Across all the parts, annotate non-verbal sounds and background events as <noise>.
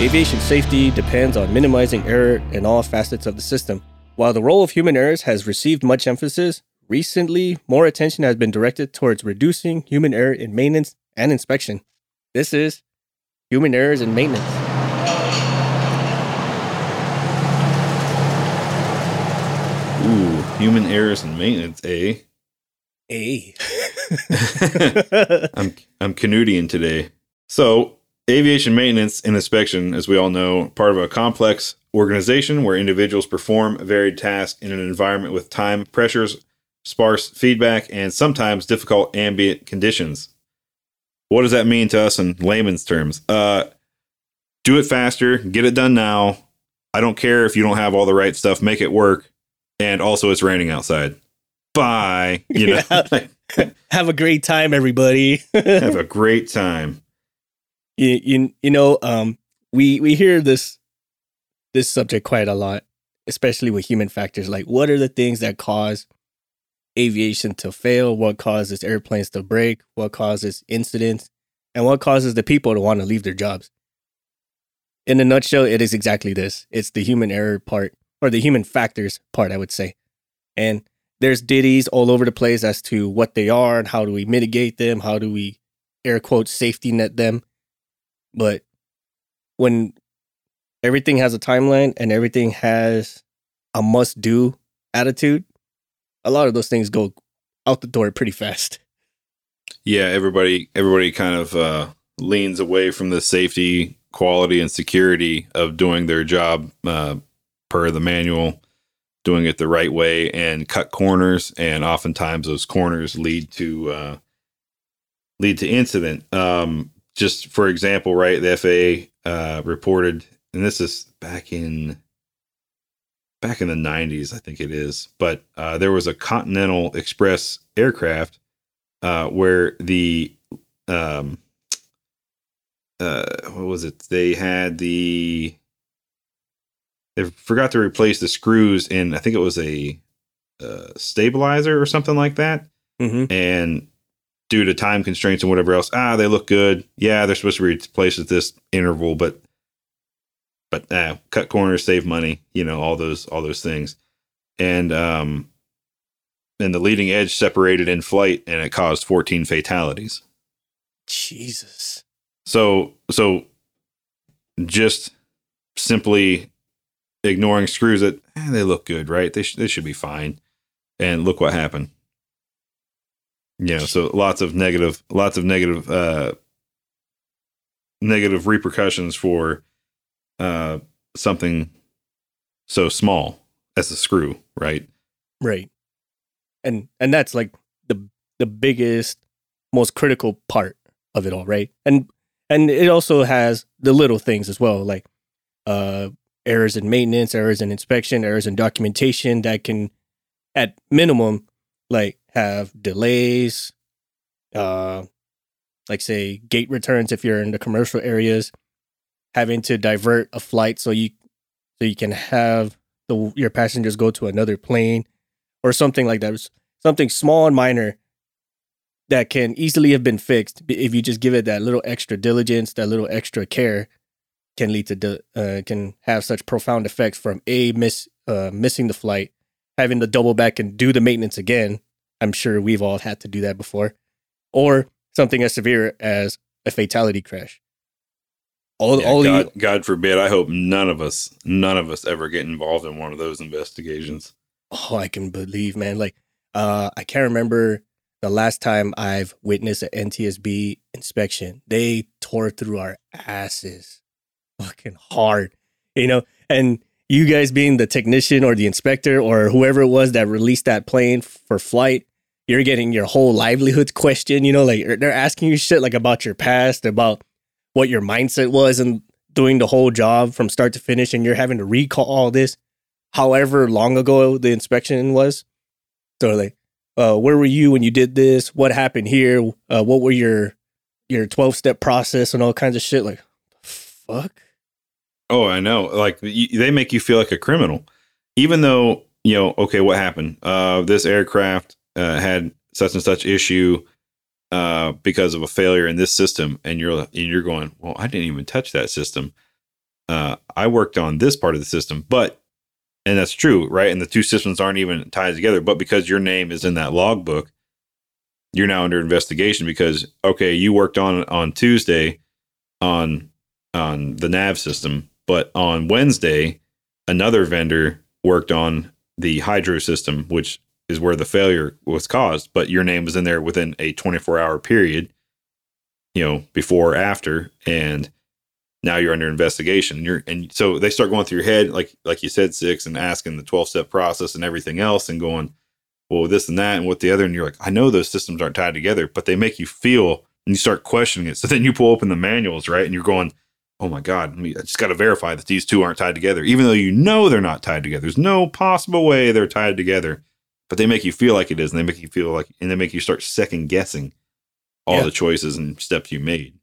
Aviation safety depends on minimizing error in all facets of the system. While the role of human errors has received much emphasis, recently more attention has been directed towards reducing human error in maintenance and inspection. This is Human Errors in Maintenance. Ooh, human errors and maintenance, eh? A. <laughs> I'm I'm Canadian today. So, aviation maintenance and inspection, as we all know, part of a complex organization where individuals perform varied tasks in an environment with time pressures, sparse feedback, and sometimes difficult ambient conditions. What does that mean to us in layman's terms? Uh, do it faster, get it done now. I don't care if you don't have all the right stuff, make it work. And also, it's raining outside. Bye. You <laughs> know, <laughs> Have a great time, everybody. <laughs> have a great time. You, you, you know, um, we we hear this this subject quite a lot, especially with human factors. Like, what are the things that cause aviation to fail? What causes airplanes to break? What causes incidents? And what causes the people to want to leave their jobs? In a nutshell, it is exactly this. It's the human error part, or the human factors part, I would say. And there's ditties all over the place as to what they are and how do we mitigate them? How do we air quote safety net them? But when everything has a timeline and everything has a must do attitude, a lot of those things go out the door pretty fast. Yeah, everybody everybody kind of uh, leans away from the safety, quality, and security of doing their job uh, per the manual, doing it the right way, and cut corners. And oftentimes, those corners lead to uh, lead to incident. Um, just for example, right, the FAA uh, reported, and this is back in back in the 90s, I think it is, but uh, there was a Continental Express aircraft uh, where the um, uh, what was it? They had the they forgot to replace the screws in. I think it was a uh, stabilizer or something like that. Mm-hmm. And due to time constraints and whatever else, ah, they look good. Yeah, they're supposed to be replaced at this interval, but but uh, cut corners, save money. You know all those all those things. And um, and the leading edge separated in flight, and it caused 14 fatalities. Jesus. So so just simply ignoring screws that eh, they look good, right? They sh- they should be fine. And look what happened. Know, so lots of negative lots of negative uh negative repercussions for uh something so small as a screw, right? Right. And and that's like the the biggest, most critical part of it all, right? And and it also has the little things as well, like uh errors in maintenance, errors in inspection, errors in documentation that can at minimum like have delays, uh like say gate returns if you're in the commercial areas, having to divert a flight so you so you can have the your passengers go to another plane or something like that. Something small and minor that can easily have been fixed if you just give it that little extra diligence, that little extra care can lead to di- uh, can have such profound effects from a miss uh, missing the flight, having to double back and do the maintenance again. I'm sure we've all had to do that before, or something as severe as a fatality crash. All, Yeah, all you, God, God forbid. I hope none of us, none of us ever get involved in one of those investigations. oh, I can believe, man. Like, uh, I can't remember the last time I've witnessed an NTSB inspection. They tore through our asses fucking hard, you know? And you guys being the technician or the inspector or whoever it was that released that plane for flight, you're getting your whole livelihood questioned, you know? Like, they're asking you shit like about your past, about what your mindset was and doing the whole job from start to finish, and you're having to recall all this however long ago the inspection was. So like, uh, where were you when you did this? What happened here? Uh, what were your your twelve step process and all kinds of shit? Like, fuck. Oh, I know. Like y- they make you feel like a criminal, even though you know. Okay, what happened? Uh, this aircraft uh, had such and such issue uh, because of a failure in this system, and you're and you're going, well, I didn't even touch that system. uh, I worked on this part of the system, but and that's true, right? And the two systems aren't even tied together, but because your name is in that logbook, you're now under investigation because okay, you worked on on Tuesday on on the nav system, but on Wednesday, another vendor worked on the hydro system, which is where the failure was caused, but your name was in there within a 24 hour period, you know, before or after, and now you're under investigation. You're and so they start going through your head, like like you said, six, and asking the 12 step process and everything else, and going, well, this and that, and what the other, and you're like, I know those systems aren't tied together, but they make you feel, and you start questioning it. So then you pull open the manuals, right, and you're going, oh my god, I just got to verify that these two aren't tied together, even though you know they're not tied together. There's no possible way they're tied together but they make you feel like it is, and they make you feel like, and they make you start second guessing all Yeah. the choices and steps you made.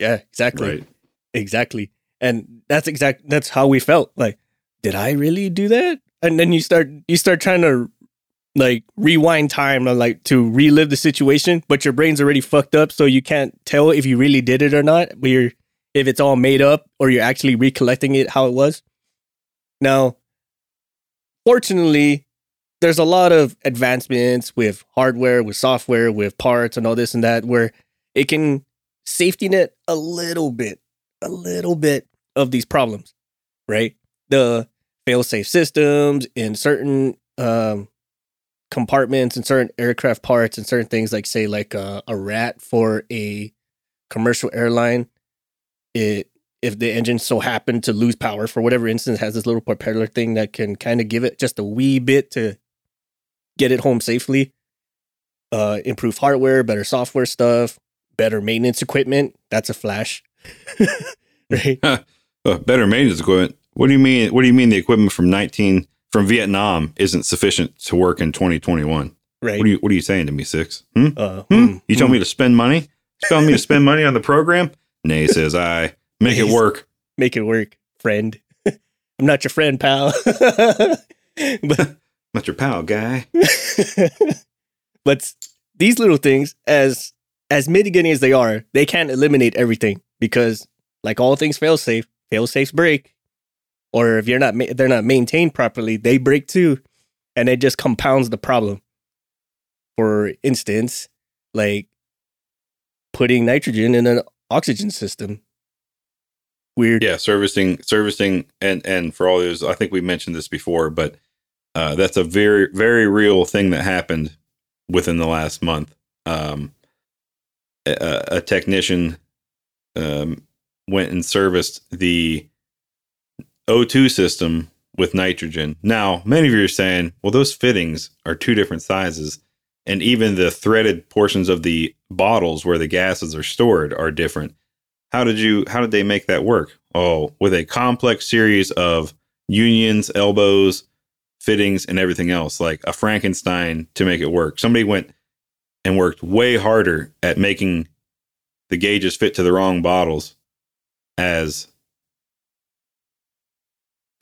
Yeah, exactly. Right. Exactly. And that's exact that's how we felt. Like, did I really do that? And then you start you start trying to like rewind time and like to relive the situation, but your brain's already fucked up, so you can't tell if you really did it or not. But you're if it's all made up or you're actually recollecting it how it was. Now, fortunately, there's a lot of advancements with hardware, with software, with parts and all this and that where it can safety net a little bit, a little bit of these problems, right? The fail-safe systems in certain um, compartments and certain aircraft parts and certain things like say like a, a RAT for a commercial airline. It if the engine so happened to lose power for whatever instance has this little propeller thing that can kind of give it just a wee bit to get it home safely. Uh, improve hardware, better software stuff, better maintenance equipment. That's a flash, <laughs> right? <laughs> Uh, better maintenance equipment. What do you mean? What do you mean the equipment from 19 from Vietnam isn't sufficient to work in 2021? Right. What are you What are you saying to me, six? Hmm? uh, Hmm? mm, You telling mm. me to spend money? You telling me to spend money on the program? Nay, says I. Make it work. make it work, friend? <laughs> I'm not your friend, pal. but Not your pal, guy. <laughs> but these little things, as as mitigating as they are, they can't eliminate everything because, like all things fail safe, fail safes break, or if you're not ma- they're not maintained properly, they break too, and it just compounds the problem. For instance, like putting nitrogen in an oxygen system. Weird. Yeah, servicing, servicing, and and for all those, I think we mentioned this before, but uh, that's a very, very real thing that happened within the last month. Um, a, a technician um, went and serviced the O2 system with nitrogen. Now, many of you are saying, well, those fittings are two different sizes, and even the threaded portions of the bottles where the gases are stored are different how did you how did they make that work oh with a complex series of unions elbows fittings and everything else like a frankenstein to make it work. Somebody went and worked way harder at making the gauges fit to the wrong bottles as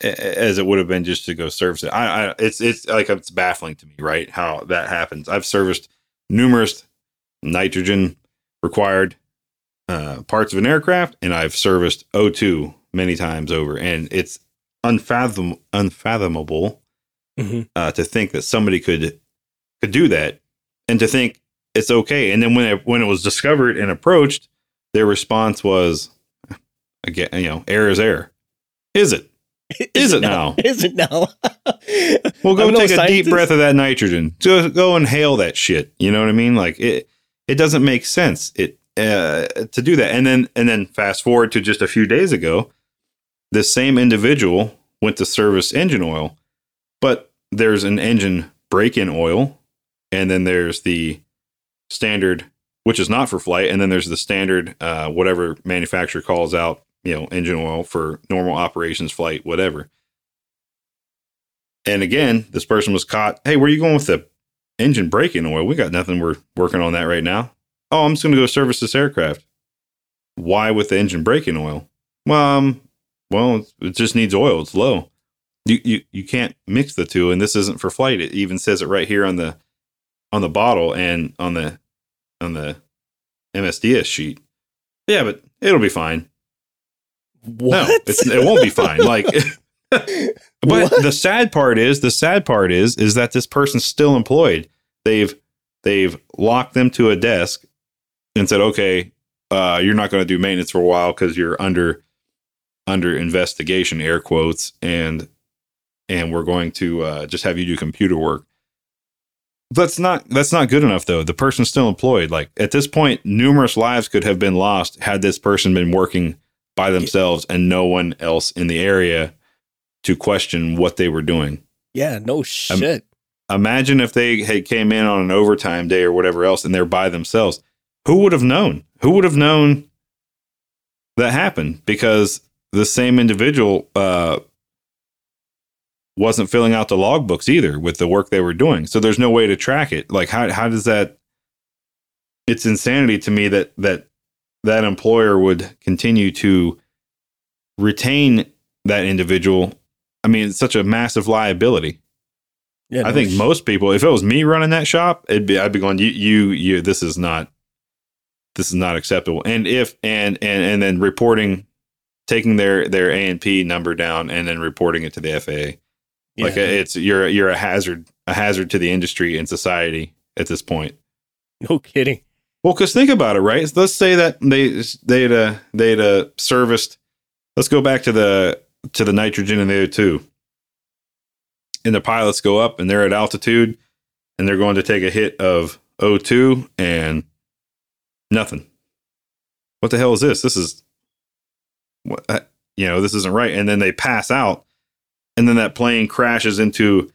as it would have been just to go service it. I, I it's it's like it's baffling to me right how that happens. I've serviced numerous nitrogen required uh, parts of an aircraft, and I've serviced O2 many times over, and it's unfathom unfathomable Mhm. uh, to think that somebody could could do that, and to think it's okay. And then when it, when it was discovered and approached, their response was, again, you know, air is air. Is it? <laughs> <laughs> Is it now? Is it now? Well, go I'm no take a deep breath of that nitrogen. Go go inhale that shit. You know what I mean? Like it it doesn't make sense. It uh, to do that. And then and then fast forward to just a few days ago, this same individual went to service engine oil, but there's an engine break-in oil, and then there's the standard, which is not for flight, and then there's the standard, uh, whatever manufacturer calls out, you know, engine oil for normal operations, flight, whatever. And again, this person was caught. Hey, where are you going with the engine break-in oil? We got nothing. We're working on that right now. Oh, I'm just going to go service this aircraft. Why with the engine break-in oil? Well, um, well, it just needs oil. It's low. You, you you can't mix the two, and this isn't for flight. It even says it right here on the on the bottle and on the on the MSDS sheet. Yeah, but it'll be fine. No, it's, it won't be fine. <laughs> Like, <laughs> but What? the sad part is, the sad part is, is that this person's still employed. They've they've locked them to a desk and said, okay, uh, you're not going to do maintenance for a while because you're under under investigation, air quotes, and and we're going to uh, just have you do computer work. That's not that's not good enough though. The person's still employed. Like at this point, numerous lives could have been lost had this person been working by themselves and no one else in the area to question what they were doing. yeah, no shit. Imagine if they had came in on an overtime day or whatever else and they're by themselves. Who would have known? Who would have known that happened? Because the same individual uh, wasn't filling out the logbooks either with the work they were doing. So there's no way to track it. Like how how does that it's insanity to me that that that employer would continue to retain that individual. I mean, it's such a massive liability. yeah, I think most people, if it was me running that shop, it'd be I'd be going, you, you, you. This is not, this is not acceptable. And if and and and then reporting, taking their their A and P number down and then reporting it to the FAA. Yeah, Like it's you're you're a hazard, a hazard to the industry and society at this point. no kidding. Well, because think about it, right? Let's say that they they'd uh, they'd uh, serviced. Let's go back to the to the nitrogen and the O2. And the pilots go up and they're at altitude, and they're going to take a hit of O2 and nothing. What the hell is this? This is what uh, you know. This isn't right. And then they pass out, and then that plane crashes into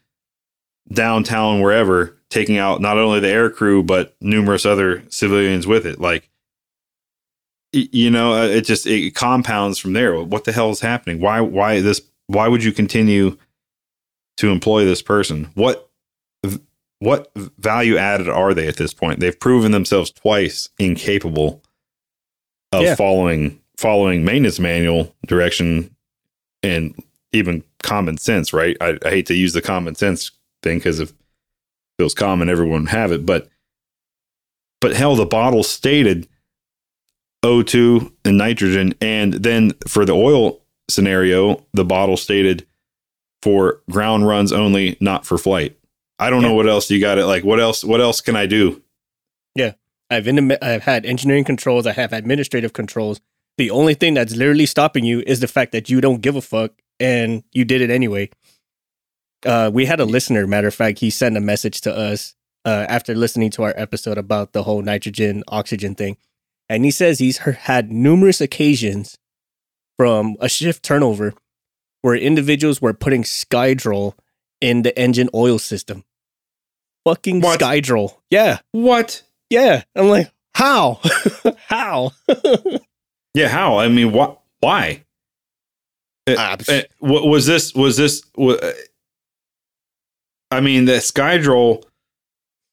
downtown wherever taking out not only the air crew but numerous other civilians with it. Like you know uh, it just it compounds from there. What the hell is happening? Why why this why would you continue to employ this person? What what value added are they at this point? They've proven themselves twice incapable of Yeah. following following maintenance manual direction and even common sense right I, I hate to use the common sense thing because if it was common, everyone would have it. But but hell, the bottle stated O2 and nitrogen, and then for the oil scenario, the bottle stated for ground runs only, not for flight. I don't know what else you got it. Like what else? What else can I do? Yeah, I've in, I've had engineering controls. I have administrative controls. The only thing that's literally stopping you is the fact that you don't give a fuck and you did it anyway. Uh, we had a listener. Matter of fact, he sent a message to us uh, after listening to our episode about the whole nitrogen oxygen thing, and he says he's had numerous occasions from a shift turnover where individuals were putting Skydrol in the engine oil system. Fucking What? Skydrol. Yeah. What? Yeah. I'm like, how? <laughs> how? <laughs> Yeah, how? I mean, what? Why? Uh, was this? Was this? wa- uh, I mean, the Skydrol.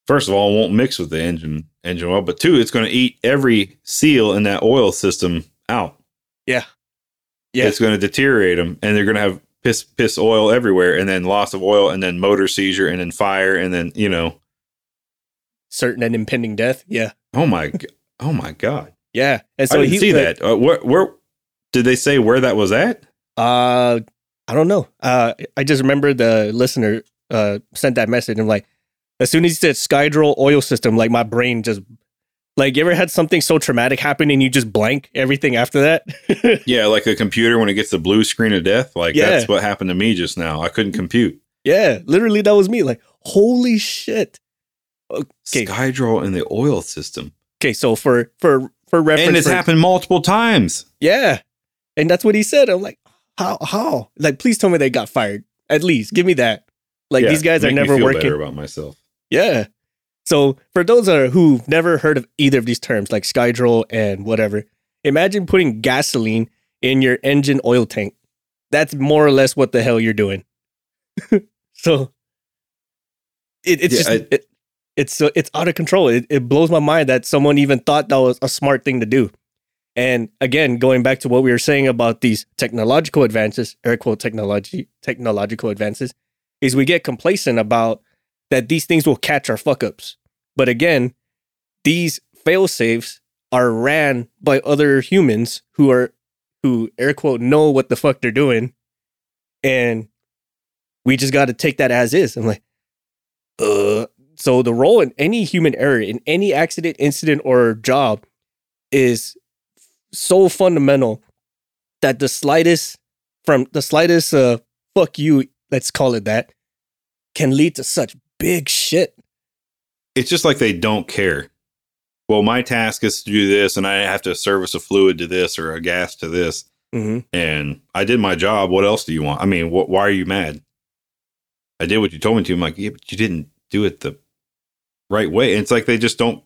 First of all, won't mix with the engine engine oil, but two, it's going to eat every seal in that oil system out. Yeah. Yeah. it's going to deteriorate them, and they're going to have piss piss oil everywhere, and then loss of oil, and then motor seizure, and then fire, and then you know, Certain and impending death. Yeah. oh my, oh my god, Yeah. And so I didn't he see that. Uh, where where did they say where that was at? Uh, I don't know. Uh, I just remember the listener uh sent that message and like, as soon as he said Skydrol oil system, like my brain just like you ever had something so traumatic happen and you just blank everything after that. <laughs> Yeah, like a computer when it gets the blue screen of death. Like Yeah. that's what happened to me just now. I couldn't compute. yeah, literally that was me. Like, holy shit. Okay. Skydrol in the oil system, Okay, so for for for reference, and it's for- happened multiple times. Yeah. And that's what he said. I'm like, how how? Like, please tell me they got fired. At least give me that. Like Yeah, these guys are never working. better about myself. Yeah. So for those are who've never heard of either of these terms, like Skydrol and whatever, imagine putting gasoline in your engine oil tank. That's more or less what the hell you're doing. <laughs> so it, it's Yeah, just I- it, it's so it's out of control. It, it blows my mind that someone even thought that was a smart thing to do. And again, going back to what we were saying about these technological advances, air quote technology, technological advances, is we get complacent about that these things will catch our fuck ups. But again, these fail safes are ran by other humans who are who air quote know what the fuck they're doing, and we just got to take that as is. I'm like, uh. So the role in any human error in any accident, incident, or job is so fundamental that the slightest from the slightest uh fuck you, let's call it that, can lead to such big shit. It's just like they don't care. Well, my task is to do this, and I have to service a fluid to this or a gas to this, Mm-hmm. and I did my job. What else do you want? I mean, wh- why are you mad? I did what you told me to. I'm like, yeah, but you didn't do it the right way. And it's like they just don't.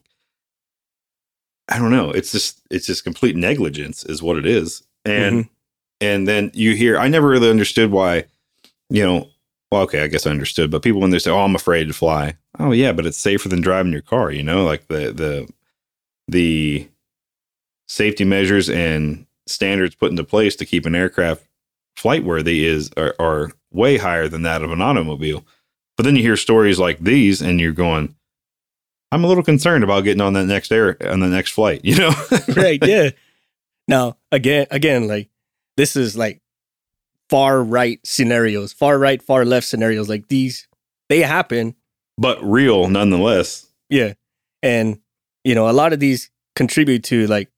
I don't know. It's just it's just complete negligence is what it is. And mm-hmm. and then you hear I never really understood why, you know. Well, okay, I guess I understood. But people when they say, "Oh, I'm afraid to fly," oh yeah, but it's safer than driving your car. You know, like the the the safety measures and standards put into place to keep an aircraft flight worthy is are, are way higher than that of an automobile. But then you hear stories like these, and you're going, "I'm a little concerned about getting on that next air on the next flight." You know, <laughs> right yeah now again again like this is like far right scenarios far right far left scenarios like these they happen but real nonetheless. yeah and you know a lot of these contribute to like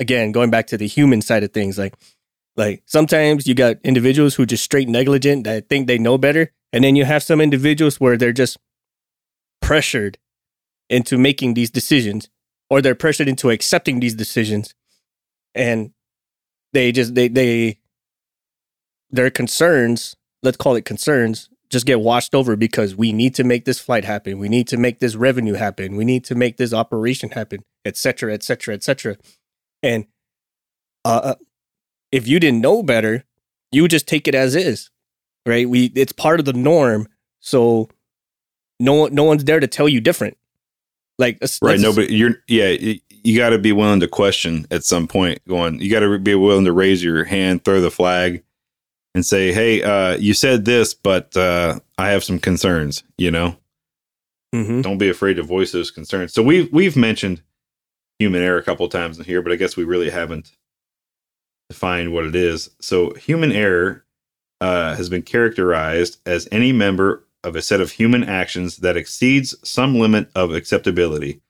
again going back to the human side of things like like sometimes you got individuals who just straight negligent that think they know better and then you have some individuals where they're just pressured into making these decisions or they're pressured into accepting these decisions and they just they they their concerns let's call it concerns just get washed over because we need to make this flight happen. We need to make this revenue happen. We need to make this operation happen etc etc etc and uh uh, if you didn't know better you would just take it as is right? We it's part of the norm. So no no one's there to tell you different like let's- Right. let's- No, but you're, yeah, you, you got to be willing to question at some point. Going, you got to be willing to raise your hand, throw the flag, and say, "Hey, uh, you said this, but uh, I have some concerns." You know, Mhm. don't be afraid to voice those concerns. So we've we've mentioned human error a couple times in here, but I guess we really haven't defined what it is. So human error uh, has been characterized as any member of a set of human actions that exceeds some limit of acceptability.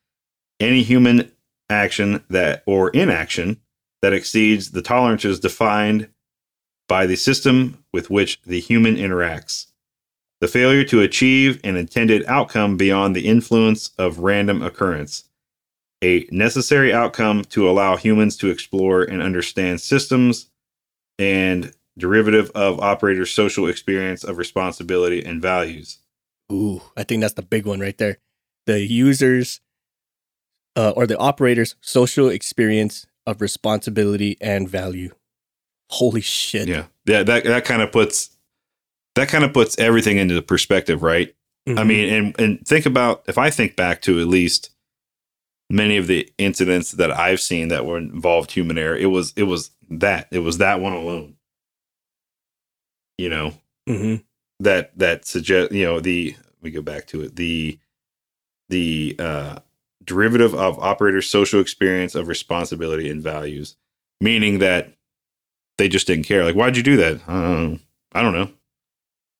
Any human action that or inaction that exceeds the tolerances defined by the system with which the human interacts. The failure to achieve an intended outcome beyond the influence of random occurrence. A necessary outcome to allow humans to explore and understand systems and derivative of operators' social experience of responsibility and values. Ooh, I think that's the big one right there. The users uh, or the operator's social experience of responsibility and value. Holy shit. Yeah. Yeah, that that kind of puts that kind of puts everything into perspective, right? I Mhm. mean, and and think about if I think back to at least many of the incidents that I've seen that were involved human error, it was it was that it was that one alone. You know Mhm. that that suggest you know the we go back to it the the uh, derivative of operator social experience of responsibility and values, meaning that they just didn't care. Like, why'd you do that? Uh, I don't know.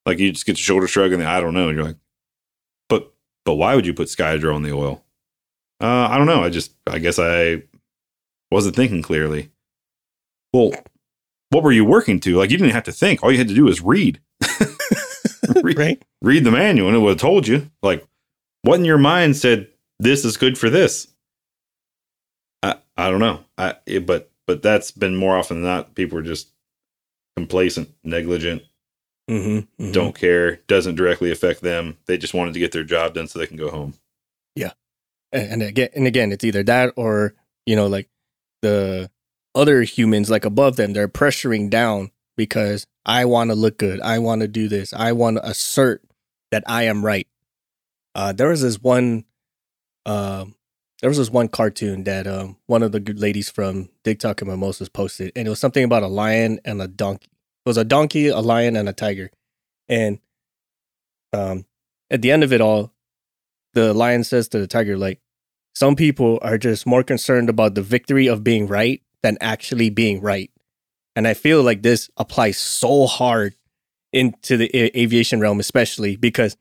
Like you just get your shoulder shrug and then, I don't know. And you're like, but but why would you put Skydrol on the oil? Uh, I don't know. I just I guess I wasn't thinking clearly. Well, what were you working to? Like you didn't have to think. All you had to do was read. <laughs> read, right? read the manual and it would have told you. Like what in your mind said this is good for this? I I don't know. I it, but but that's been more often than not. People are just complacent, negligent, Mm-hmm. don't care, doesn't directly affect them. They just wanted to get their job done so they can go home. And, and again, and again, it's either that or you know, like the other humans like above them, they're pressuring down because I want to look good. I want to do this. I want to assert that I am right. Uh, there was this one, um, there was this one cartoon that um, one of the good ladies from TikTok and Mimosas posted, and it was something about a lion and a donkey. It was a donkey, a lion, and a tiger, and um, at the end of it all, the lion says to the tiger, like, some people are just more concerned about the victory of being right than actually being right. And I feel like this applies so hard into the a- aviation realm, especially because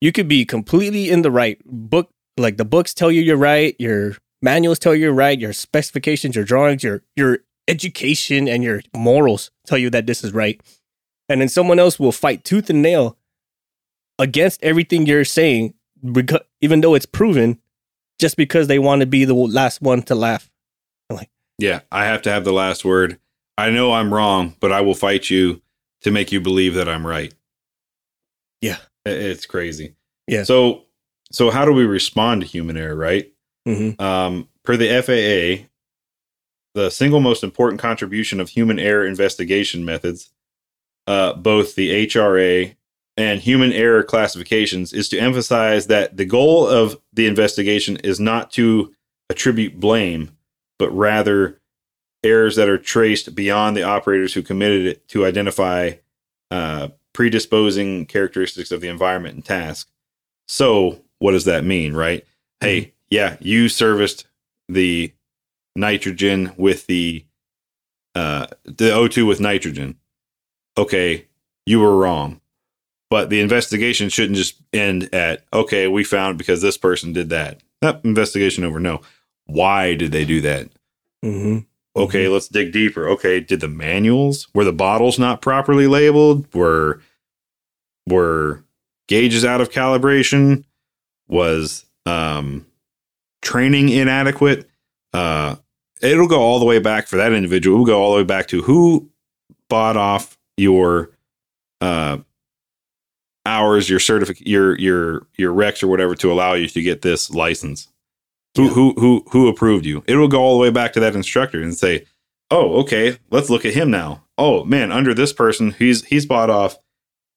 you could be completely in the right book. Like the books tell you you're right, your manuals tell you you're right, your specifications, your drawings, your your education, and your morals tell you that this is right. And then someone else will fight tooth and nail against everything you're saying, because, even though it's proven, just because they want to be the last one to laugh. Yeah, I have to have the last word. I know I'm wrong, but I will fight you to make you believe that I'm right. Yeah. It's crazy. Yeah. So so how do we respond to human error, right? Mm-hmm. Um, per the FAA, the single most important contribution of human error investigation methods, uh, both the HRA and human error classifications, is to emphasize that the goal of the investigation is not to attribute blame, but rather errors that are traced beyond the operators who committed it to identify uh, predisposing characteristics of the environment and task. So, what does that mean, right? Hey, yeah, you serviced the nitrogen with the uh, the O2 with nitrogen. Okay, you were wrong. But the investigation shouldn't just end at okay, we found because this person did that. That investigation over. No, why did they do that? Mm-hmm. Okay, let's dig deeper. Okay, did the manuals were the bottles not properly labeled? Were were gauges out of calibration? Was um training inadequate? Uh it'll go all the way back for that individual. It'll go all the way back to who bought off your uh hours, your certificate, your your your recs or whatever to allow you to get this license. Who who who who approved you? It will go all the way back to that instructor and say, "Oh, okay, let's look at him now. Oh man, under this person, he's he's bought off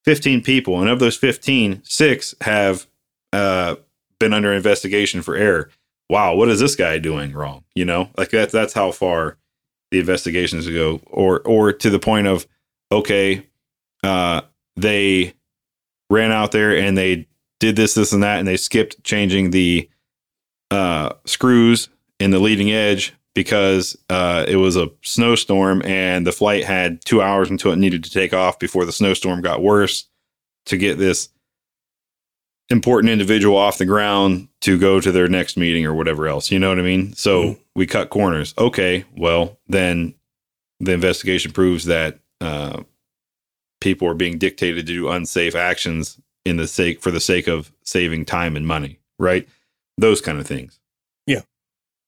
15 people, and of those 15, six have uh, been under investigation for error. Wow, what is this guy doing wrong? You know, like that's that's how far the investigations go, or or to the point of, okay, uh, they ran out there and they did this, this, and that, and they skipped changing the uh, screws in the leading edge because uh, it was a snowstorm and the flight had two hours until it needed to take off before the snowstorm got worse to get this important individual off the ground to go to their next meeting or whatever else. You know what I mean? So Mhm. we cut corners. Okay, well, then the investigation proves that uh, people are being dictated to do unsafe actions in the sake for the sake of saving time and money, right? Those kind of things. Yeah.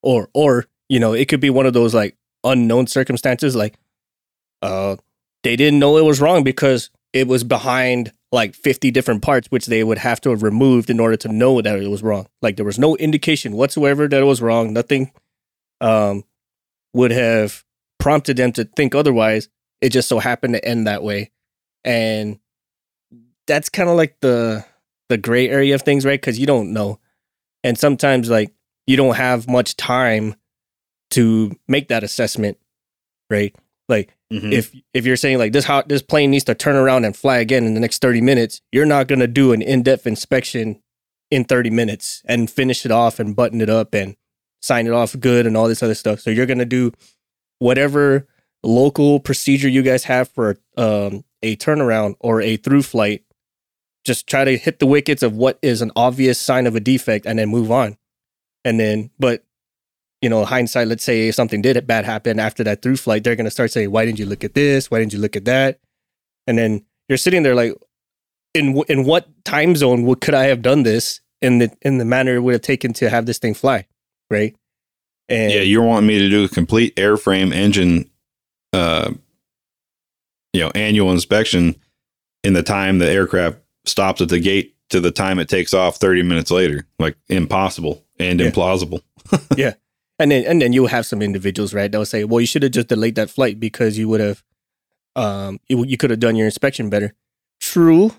Or or you know it could be one of those like unknown circumstances like uh they didn't know it was wrong because it was behind like 50 different parts which they would have to have removed in order to know that it was wrong. Like there was no indication whatsoever that it was wrong. Nothing um would have prompted them to think otherwise. It just so happened to end that way. And that's kind of like the the gray area of things right? Because you don't know and sometimes like you don't have much time to make that assessment, right? Like Mhm. if if you're saying like this how this plane needs to turn around and fly again in the next 30 minutes, you're not going to do an in-depth inspection in 30 minutes and finish it off and button it up and sign it off good and all this other stuff. So you're going to do whatever local procedure you guys have for um, a turnaround or a through flight. Just try to hit the wickets of what is an obvious sign of a defect and then move on. And then, but you know, hindsight, let's say something did bad happen after that through flight, they're going to start saying, why didn't you look at this? Why didn't you look at that? And then you're sitting there like, in in what time zone would, could I have done this in the in the manner it would have taken to have this thing fly, right? And yeah, you're wanting me to do a complete airframe engine, uh, you know, annual inspection in the time the aircraft stops at the gate to the time it takes off 30 minutes later. Like impossible and Yeah. implausible. <laughs> Yeah. And then and then you'll have some individuals, right? They'll say, well, you should have just delayed that flight because you would have, um, you, you could have done your inspection better. True,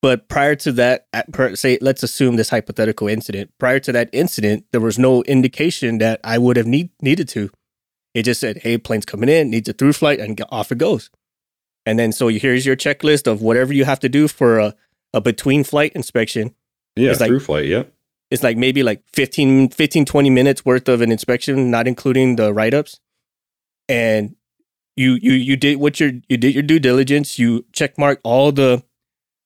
but prior to that, at, per, say, let's assume this hypothetical incident. Prior to that incident, there was no indication that I would have need, needed to. It just said, "Hey, plane's coming in, needs a through flight," and off it goes. And then so here's your checklist of whatever you have to do for a, a between flight inspection. Yeah, It's like- through flight. yeah. It's like maybe like 15, 15, 20 minutes worth of an inspection, not including the write ups. And you you you did what your you did your due diligence. You check mark all the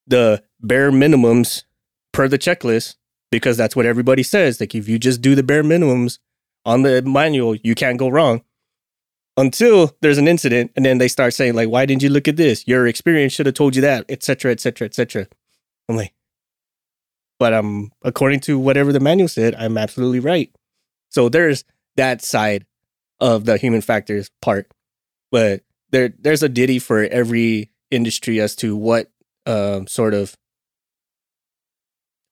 the bare minimums per the checklist because that's what everybody says. Like if you just do the bare minimums on the manual, you can't go wrong. Until there's an incident, and then they start saying like, "Why didn't you look at this? Your experience should have told you that, etc., etc., etc." I'm like, but um, according to whatever the manual said, I'm absolutely right. So there's that side of the human factors part, but there there's a ditty for every industry as to what um, sort of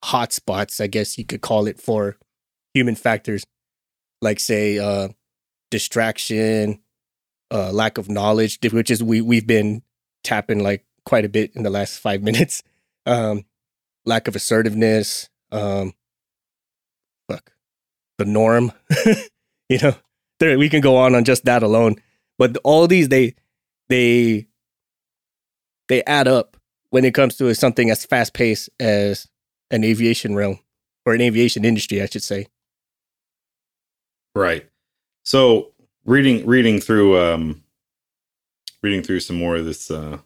hotspots, I guess you could call it, for human factors, like say uh, distraction, uh, lack of knowledge, which is we we've been tapping like quite a bit in the last five <laughs> minutes. Um, lack of assertiveness, um, fuck, the norm. <laughs> you know, there we can go on on just that alone. But all these they they they add up when it comes to something as fast paced as an aviation realm or an aviation industry, I should say. Right. So reading reading through um reading through some more of this uh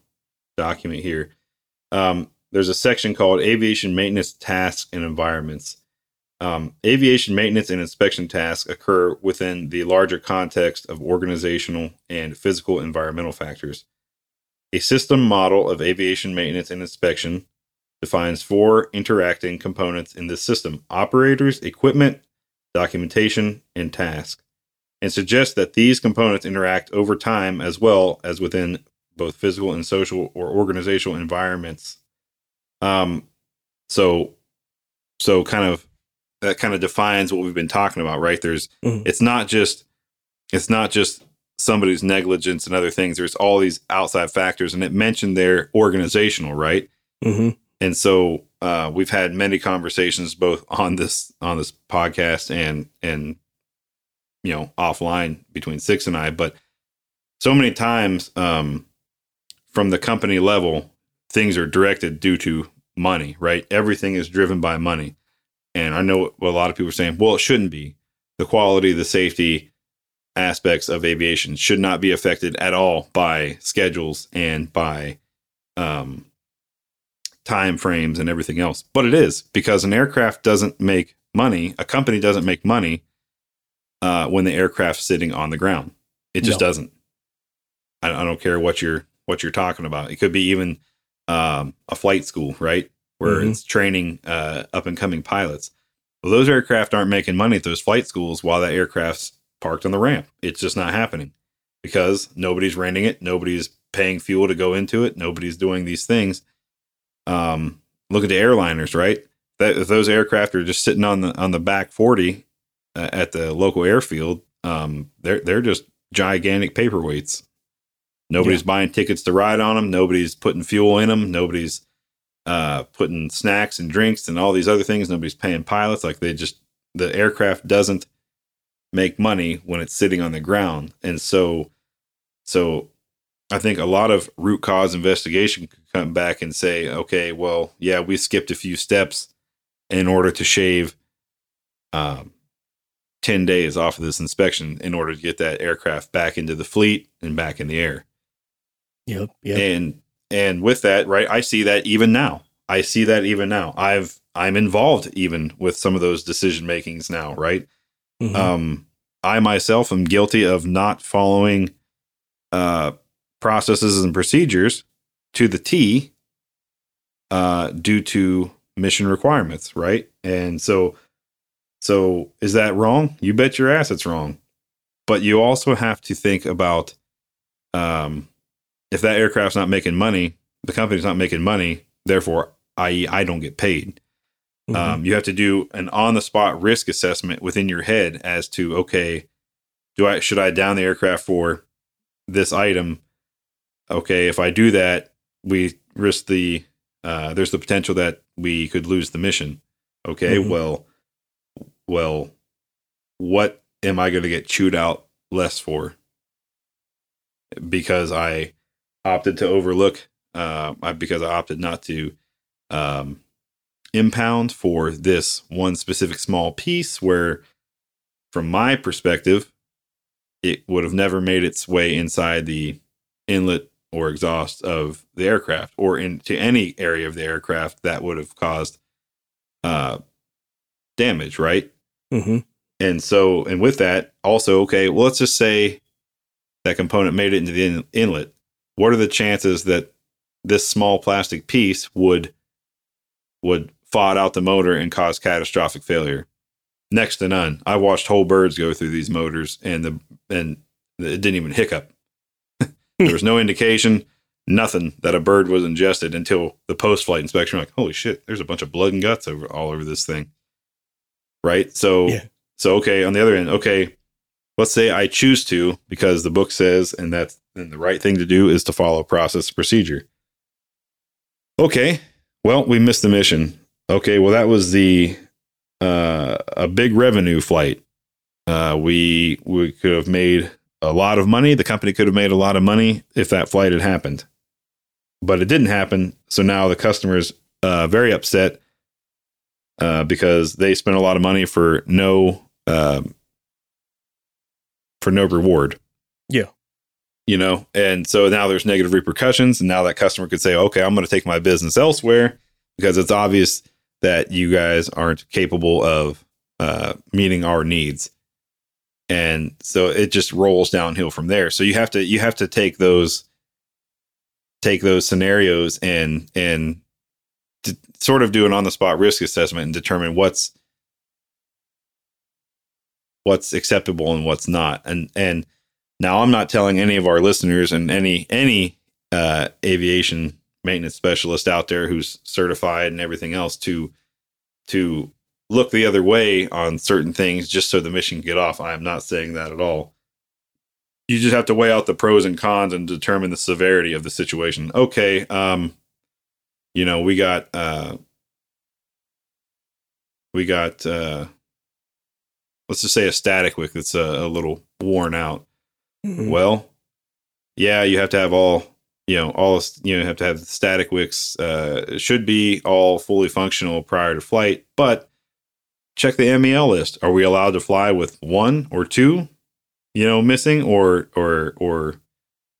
document here. Um there's a section called aviation maintenance tasks and environments. Um, aviation maintenance and inspection tasks occur within the larger context of organizational and physical environmental factors. A system model of aviation maintenance and inspection defines four interacting components in this system operators, equipment, documentation, and task, and suggests that these components interact over time as well as within both physical and social or organizational environments. Um, so, so kind of that kind of defines what we've been talking about, right? There's, mm-hmm. it's not just, it's not just somebody's negligence and other things. There's all these outside factors, and it mentioned their organizational, right? Mm-hmm and so uh, we've had many conversations both on this on this podcast and and you know offline between six and I, but so many times um, from the company level, things are directed due to money, right? Everything is driven by money, and I know a lot of people are saying. Well, it shouldn't be. The quality, the safety aspects of aviation should not be affected at all by schedules and by um, time frames and everything else. But it is because an aircraft doesn't make money. A company doesn't make money uh, when the aircraft's sitting on the ground. It just no. doesn't. I, I, don't care what you're what you're talking about. It could be even um, a flight school, right, where mm-hmm. it's training uh, up and coming pilots. Well, those aircraft aren't making money at those flight schools while that aircraft's parked on the ramp. It's just not happening because nobody's renting it, nobody's paying fuel to go into it, nobody's doing these things um, look at the airliners, right? That if those aircraft are just sitting on the on the back forty uh, at the local airfield, um, they're they're just gigantic paperweights. Nobody's yeah. buying tickets to ride on them. Nobody's putting fuel in them. Nobody's uh, putting snacks and drinks and all these other things. Nobody's paying pilots. Like they just the aircraft doesn't make money when it's sitting on the ground, and so so I think a lot of root cause investigation could come back and say, okay, well, yeah, we skipped a few steps in order to shave um, 10 days off of this inspection in order to get that aircraft back into the fleet and back in the air. Yep. yep. And and with that, right, I see that even now. I see that even now. I've I'm involved even with some of those decision makings now, right? Mm-hmm. Um I myself am guilty of not following uh processes and procedures to the T uh, due to mission requirements, right? And so, so is that wrong? You bet your ass it's wrong. But you also have to think about um, if that aircraft's not making money, the company's not making money, therefore, i.e., I don't get paid. Mm-hmm. Um, you have to do an on the spot risk assessment within your head as to okay, do I should I down the aircraft for this item okay, if I do that, we risk the uh, there's the potential that we could lose the mission. Okay, mm-hmm. well, well, what am I going to get chewed out less for? Because I opted to overlook, uh, because I opted not to um, impound for this one specific small piece where, from my perspective, it would have never made its way inside the inlet or exhaust of the aircraft or into any area of the aircraft that would have caused uh, damage, right? Mm-hmm. And so, and with that, also, okay, well, let's just say that component made it into the in- inlet. What are the chances that this small plastic piece would would FOD out the motor and cause catastrophic failure? Next to none. I watched whole birds go through these motors, and the and it didn't even hiccup. <laughs> there was no indication, nothing that a bird was ingested until the post flight inspection. Like, holy shit, there's a bunch of blood and guts over all over this thing. Right. So Yeah. so okay, on the other end, okay, let's say I choose to because the book says, and that's then the right thing to do is to follow process procedure. Okay, well, we missed the mission. Okay, well, that was the uh, a big revenue flight. Uh, we we could have made a lot of money. The company could have made a lot of money if that flight had happened, but it didn't happen. So now the customer's uh, very upset uh, because they spent a lot of money for no um, for no reward. Yeah. You know, and so now there's negative repercussions, and now that customer could say, "Okay, I'm going to take my business elsewhere because it's obvious that you guys aren't capable of uh, meeting our needs." And so it just rolls downhill from there. So you have to you have to take those take those scenarios and and to sort of do an on the spot risk assessment and determine what's what's acceptable and what's not. And and now I'm not telling any of our listeners and any any uh, aviation maintenance specialist out there who's certified and everything else to to look the other way on certain things just so the mission get off. I am not saying that at all. You just have to weigh out the pros and cons and determine the severity of the situation. Okay, um, you know, we got uh we got uh let's just say a static wick that's a, a little worn out. Mhm. Well, yeah, you have to have all you know all you know have to have the static wicks. Uh, should be all fully functional prior to flight, but check the MEL list. Are we allowed to fly with one or two, you know, missing or or or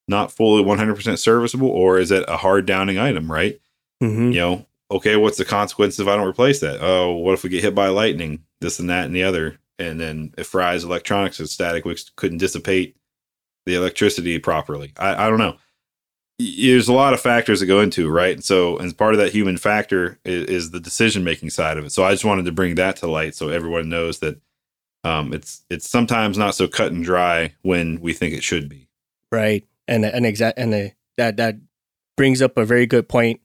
not fully 100% serviceable, or is it a hard downing item? Right? Mhm. you know, okay, what's the consequence if I don't replace that? Oh, what if we get hit by lightning? This and that and the other. And then if fries electronics and static wick couldn't dissipate the electricity properly. I, I don't know. There's a lot of factors that go into it, right? And so, and part of that human factor is, is the decision making side of it. So I just wanted to bring that to light so everyone knows that um, it's it's sometimes not so cut and dry when we think it should be. right and and exact and uh, that that brings up a very good point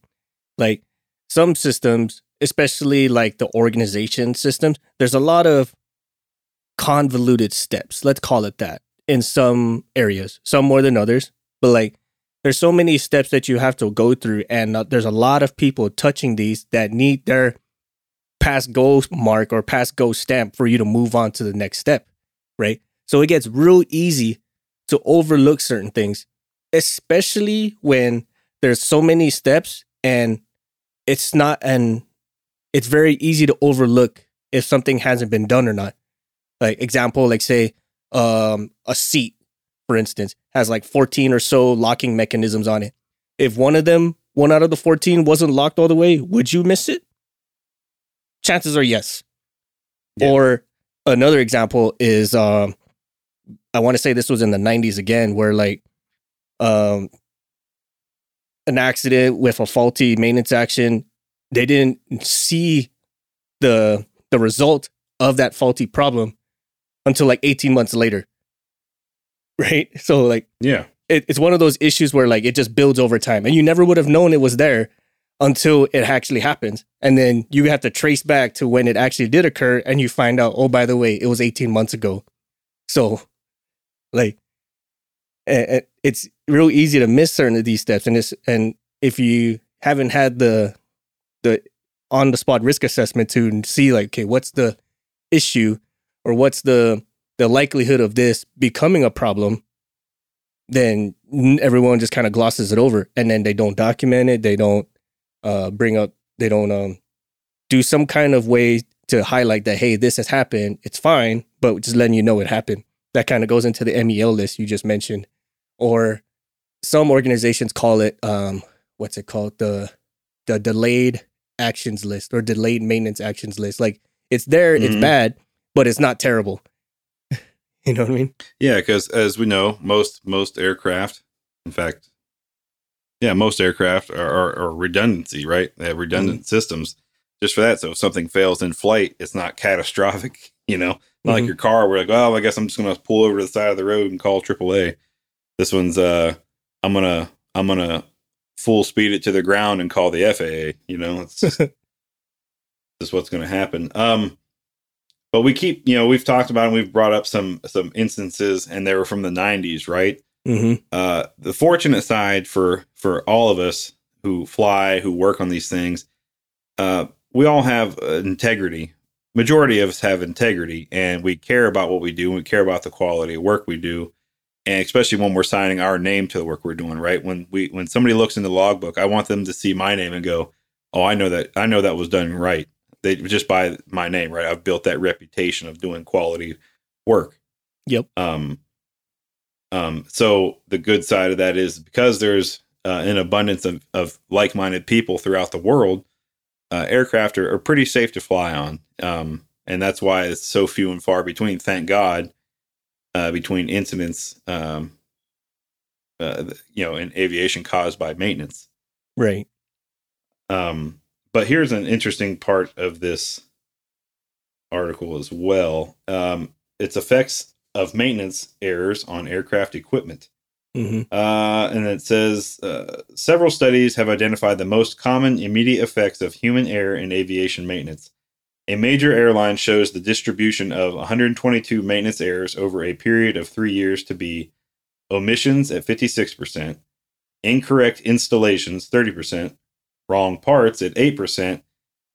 like some systems especially like the organization systems there's a lot of convoluted steps let's call it that in some areas some more than others. But like there's so many steps that you have to go through and uh, there's a lot of people touching these that need their pass go mark or pass go stamp for you to move on to the next step right? So it gets real easy to overlook certain things, especially when there's so many steps and it's not an it's very easy to overlook if something hasn't been done or not. Like example, like say um a seat, for instance, has like 14 or so locking mechanisms on it. If one of them, one out of the 14 wasn't locked all the way, would you miss it? Chances are yes. Yeah. Or another example is um I want to say this was in the 90s again, where like um an accident with a faulty maintenance action, they didn't see the the result of that faulty problem until like 18 months later. <laughs> Right? So like Yeah. it, it's one of those issues where like it just builds over time and you never would have known it was there until it actually happens and then you have to trace back to when it actually did occur and you find out oh by the way it was 18 months ago so like it's real easy to miss certain of these steps and it's and if you haven't had the the on the spot risk assessment to see like okay what's the issue or what's the the likelihood of this becoming a problem then everyone just kind of glosses it over and then they don't document it they don't uh bring up they don't um do some kind of way to highlight that hey this has happened it's fine but just letting you know it happened. That kind of goes into the MEL list you just mentioned, or some organizations call it um, what's it called the the delayed actions list or delayed maintenance actions list. Like it's there, it's Mhm. bad, but it's not terrible. <laughs> you know what I mean? Yeah, because as we know, most most aircraft, in fact, yeah, most aircraft are, are, are redundancy, right? They have redundant systems just for that. So if something fails in flight, it's not catastrophic. <laughs> You know, not like your car, where like, oh, I guess I'm just gonna pull over to the side of the road and call AAA. This one's, uh, I'm gonna, I'm gonna full speed it to the ground and call the FAA. You know, it's just, <laughs> just what's gonna happen. Um, but we keep, you know, we've talked about and we've brought up some some instances, and they were from the '90s, right? Mm-hmm. uh, the fortunate side for for all of us who fly, who work on these things, uh, we all have uh, integrity. Majority of us have integrity, and we care about what we do. And we care about the quality of work we do, and especially when we're signing our name to the work we're doing. Right when we when somebody looks in the logbook, I want them to see my name and go, "Oh, I know that. I know that was done right." They just by my name, right? I've built that reputation of doing quality work. Yep. Um, um, so the good side of that is because there's uh, an abundance of, of like-minded people throughout the world, uh, aircraft are, are pretty safe to fly on. Um, and that's why it's so few and far between, thank God, uh, between incidents, um, uh, you know, in aviation caused by maintenance. Right. Um, but here's an interesting part of this article as well. Um, its effects of maintenance errors on aircraft equipment. Mm-hmm. Uh, and it says uh, several studies have identified the most common immediate effects of human error in aviation maintenance. A major airline shows the distribution of 122 maintenance errors over a period of three years to be omissions at 56%, incorrect installations 30%, wrong parts at 8%,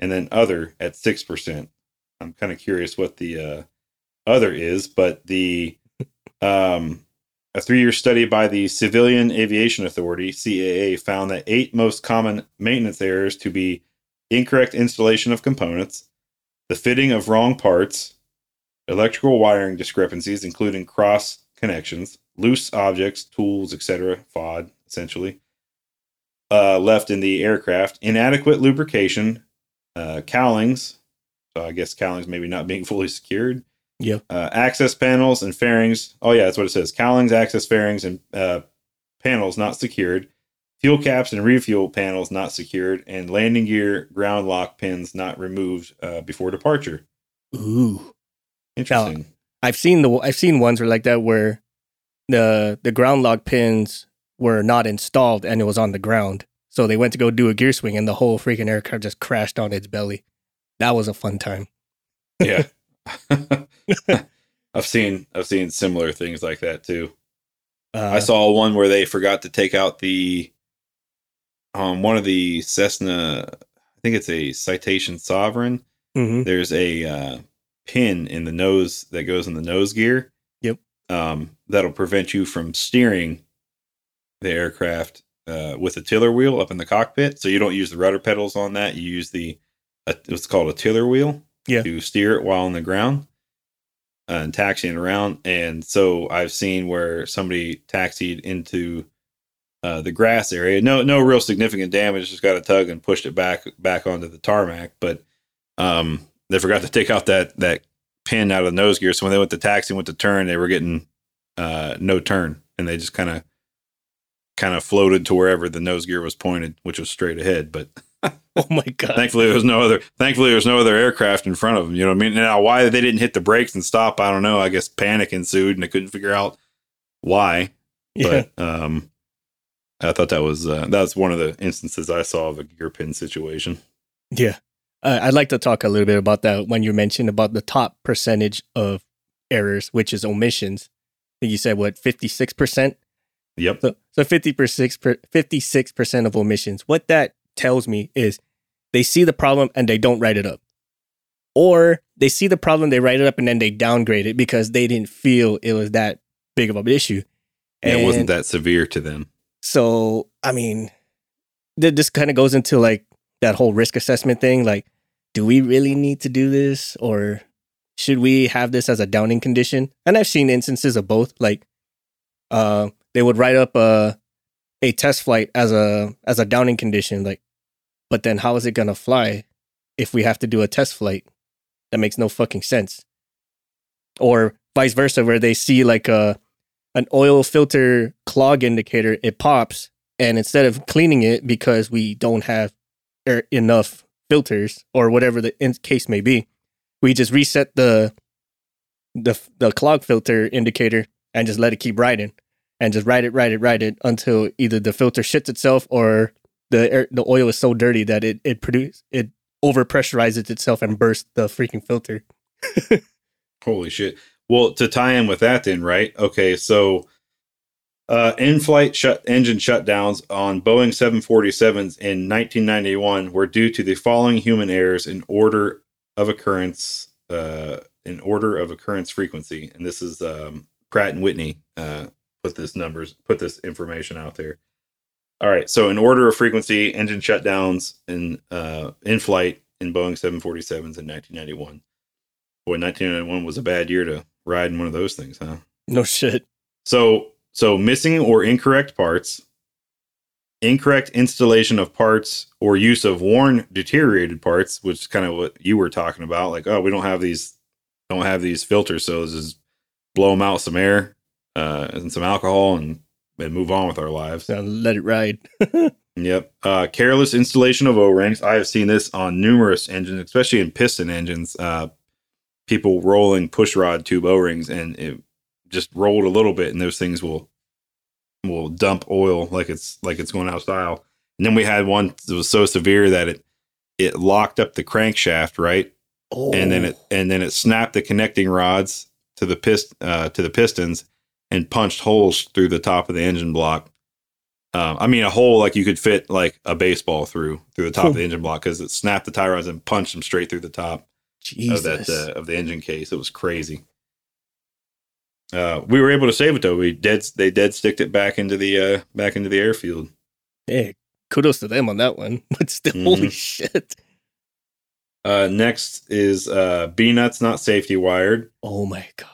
and then other at 6%. I'm kind of curious what the uh, other is, but the <laughs> um, a three-year study by the Civilian Aviation Authority (CAA) found that eight most common maintenance errors to be incorrect installation of components, the fitting of wrong parts, electrical wiring discrepancies, including cross connections, loose objects, tools, etc. (FOD) essentially. Uh, left in the aircraft, inadequate lubrication, uh, cowlings. So I guess cowlings maybe not being <laughs> fully secured, Yep. uh, access panels and fairings. Oh yeah, that's what it says. Cowlings, access fairings, and uh, panels not secured. Fuel caps and refuel panels not secured, and landing gear ground lock pins not removed uh, before departure. Ooh. Interesting. I've seen the I've seen ones where like that where the the ground lock pins were not installed and it was on the ground. So they went to go do a gear swing and the whole freaking aircraft just crashed on its belly. That was a fun time. yeah. <laughs> <laughs> I've seen I've seen similar things like that too. Uh, I saw one where they forgot to take out the um one of the Cessna I think it's a Citation Sovereign. mhm. There's a uh, pin in the nose that goes in the nose gear. Yep. Um, that'll prevent you from steering the aircraft uh, with a tiller wheel up in the cockpit. So you don't use the rudder pedals on that. You use the uh, what's called a tiller wheel Yeah. to steer it while on the ground uh, and taxiing around. And so I've seen where somebody taxied into uh, the grass area. No, no real significant damage. Just got a tug and pushed it back back onto the tarmac. But um, they forgot to take out that that pin out of the nose gear. So when they went to taxi, and went to turn, they were getting uh, no turn, and they just kind of kind of floated to wherever the nose gear was pointed, which was straight ahead. But <laughs> Oh my god. thankfully, there was no other. Thankfully, there was no other aircraft in front of them. You know what I mean? Now, why they didn't hit the brakes and stop, I don't know. I guess panic ensued, and they couldn't figure out why. yeah. But um, I thought that was uh, that's one of the instances I saw of a gear pin situation. Yeah. Uh, I'd like to talk a little bit about that when you mentioned about the top percentage of errors, which is omissions. I think you said what, 56%? Yep. So, so 50%, per- 56% of omissions. What that tells me is they see the problem and they don't write it up. Or they see the problem, they write it up, and then they downgrade it because they didn't feel it was that big of an issue. And it wasn't that severe to them. So, I mean, th- this kind of goes into like that whole risk assessment thing. Like, do we really need to do this, or should we have this as a downing condition? And I've seen instances of both. Like, uh, they would write up a a test flight as a as a downing condition. Like, but then how is it gonna fly if we have to do a test flight? That makes no fucking sense. Or vice versa, where they see like a an oil filter clog indicator, it pops, and instead of cleaning it because we don't have er- enough filters or whatever the in- case may be, we just reset the the the clog filter indicator and just let it keep riding and just ride it, ride it, ride it until either the filter shits itself or the air, the oil is so dirty that it it produce it over pressurizes itself and bursts the freaking filter. <laughs> Holy shit. Well, to tie in with that, then, right? Okay, so uh, in-flight shut engine shutdowns on Boeing 747s in 1991 were due to the following human errors in order of occurrence, uh, in order of occurrence frequency, and this is um, Pratt and Whitney uh, put this numbers, put this information out there. All right, so in order of frequency, engine shutdowns in uh, in flight in Boeing 747s in 1991. Boy, 1991 was a bad year to ride in one of those things, huh? No shit. So, so missing or incorrect parts, incorrect installation of parts, or use of worn, deteriorated parts, which is kind of what you were talking about. Like, oh, we don't have these, don't have these filters, so let's just blow them out some air uh, and some alcohol, and and move on with our lives. Let it ride. <laughs> Yep. Uh, careless installation of O rings. I have seen this on numerous engines, especially in piston engines. Uh, people rolling push rod tube O rings, and it just rolled a little bit, and those things will will dump oil like it's like it's going out of style. And then we had one that was so severe that it it locked up the crankshaft, right? oh. And then it and then it snapped the connecting rods to the pist uh, to the pistons and punched holes through the top of the engine block. Um, I mean, a hole like you could fit like a baseball through through the top of the engine block because it snapped the tie rods and punched them straight through the top Jesus. of that uh, of the engine case. It was crazy. Uh, we were able to save it though. We dead they dead sticked it back into the uh, back into the airfield. Hey, kudos to them on that one. <laughs> But still, Mhm. holy shit. Uh, next is uh, B nuts not safety wired. Oh my god.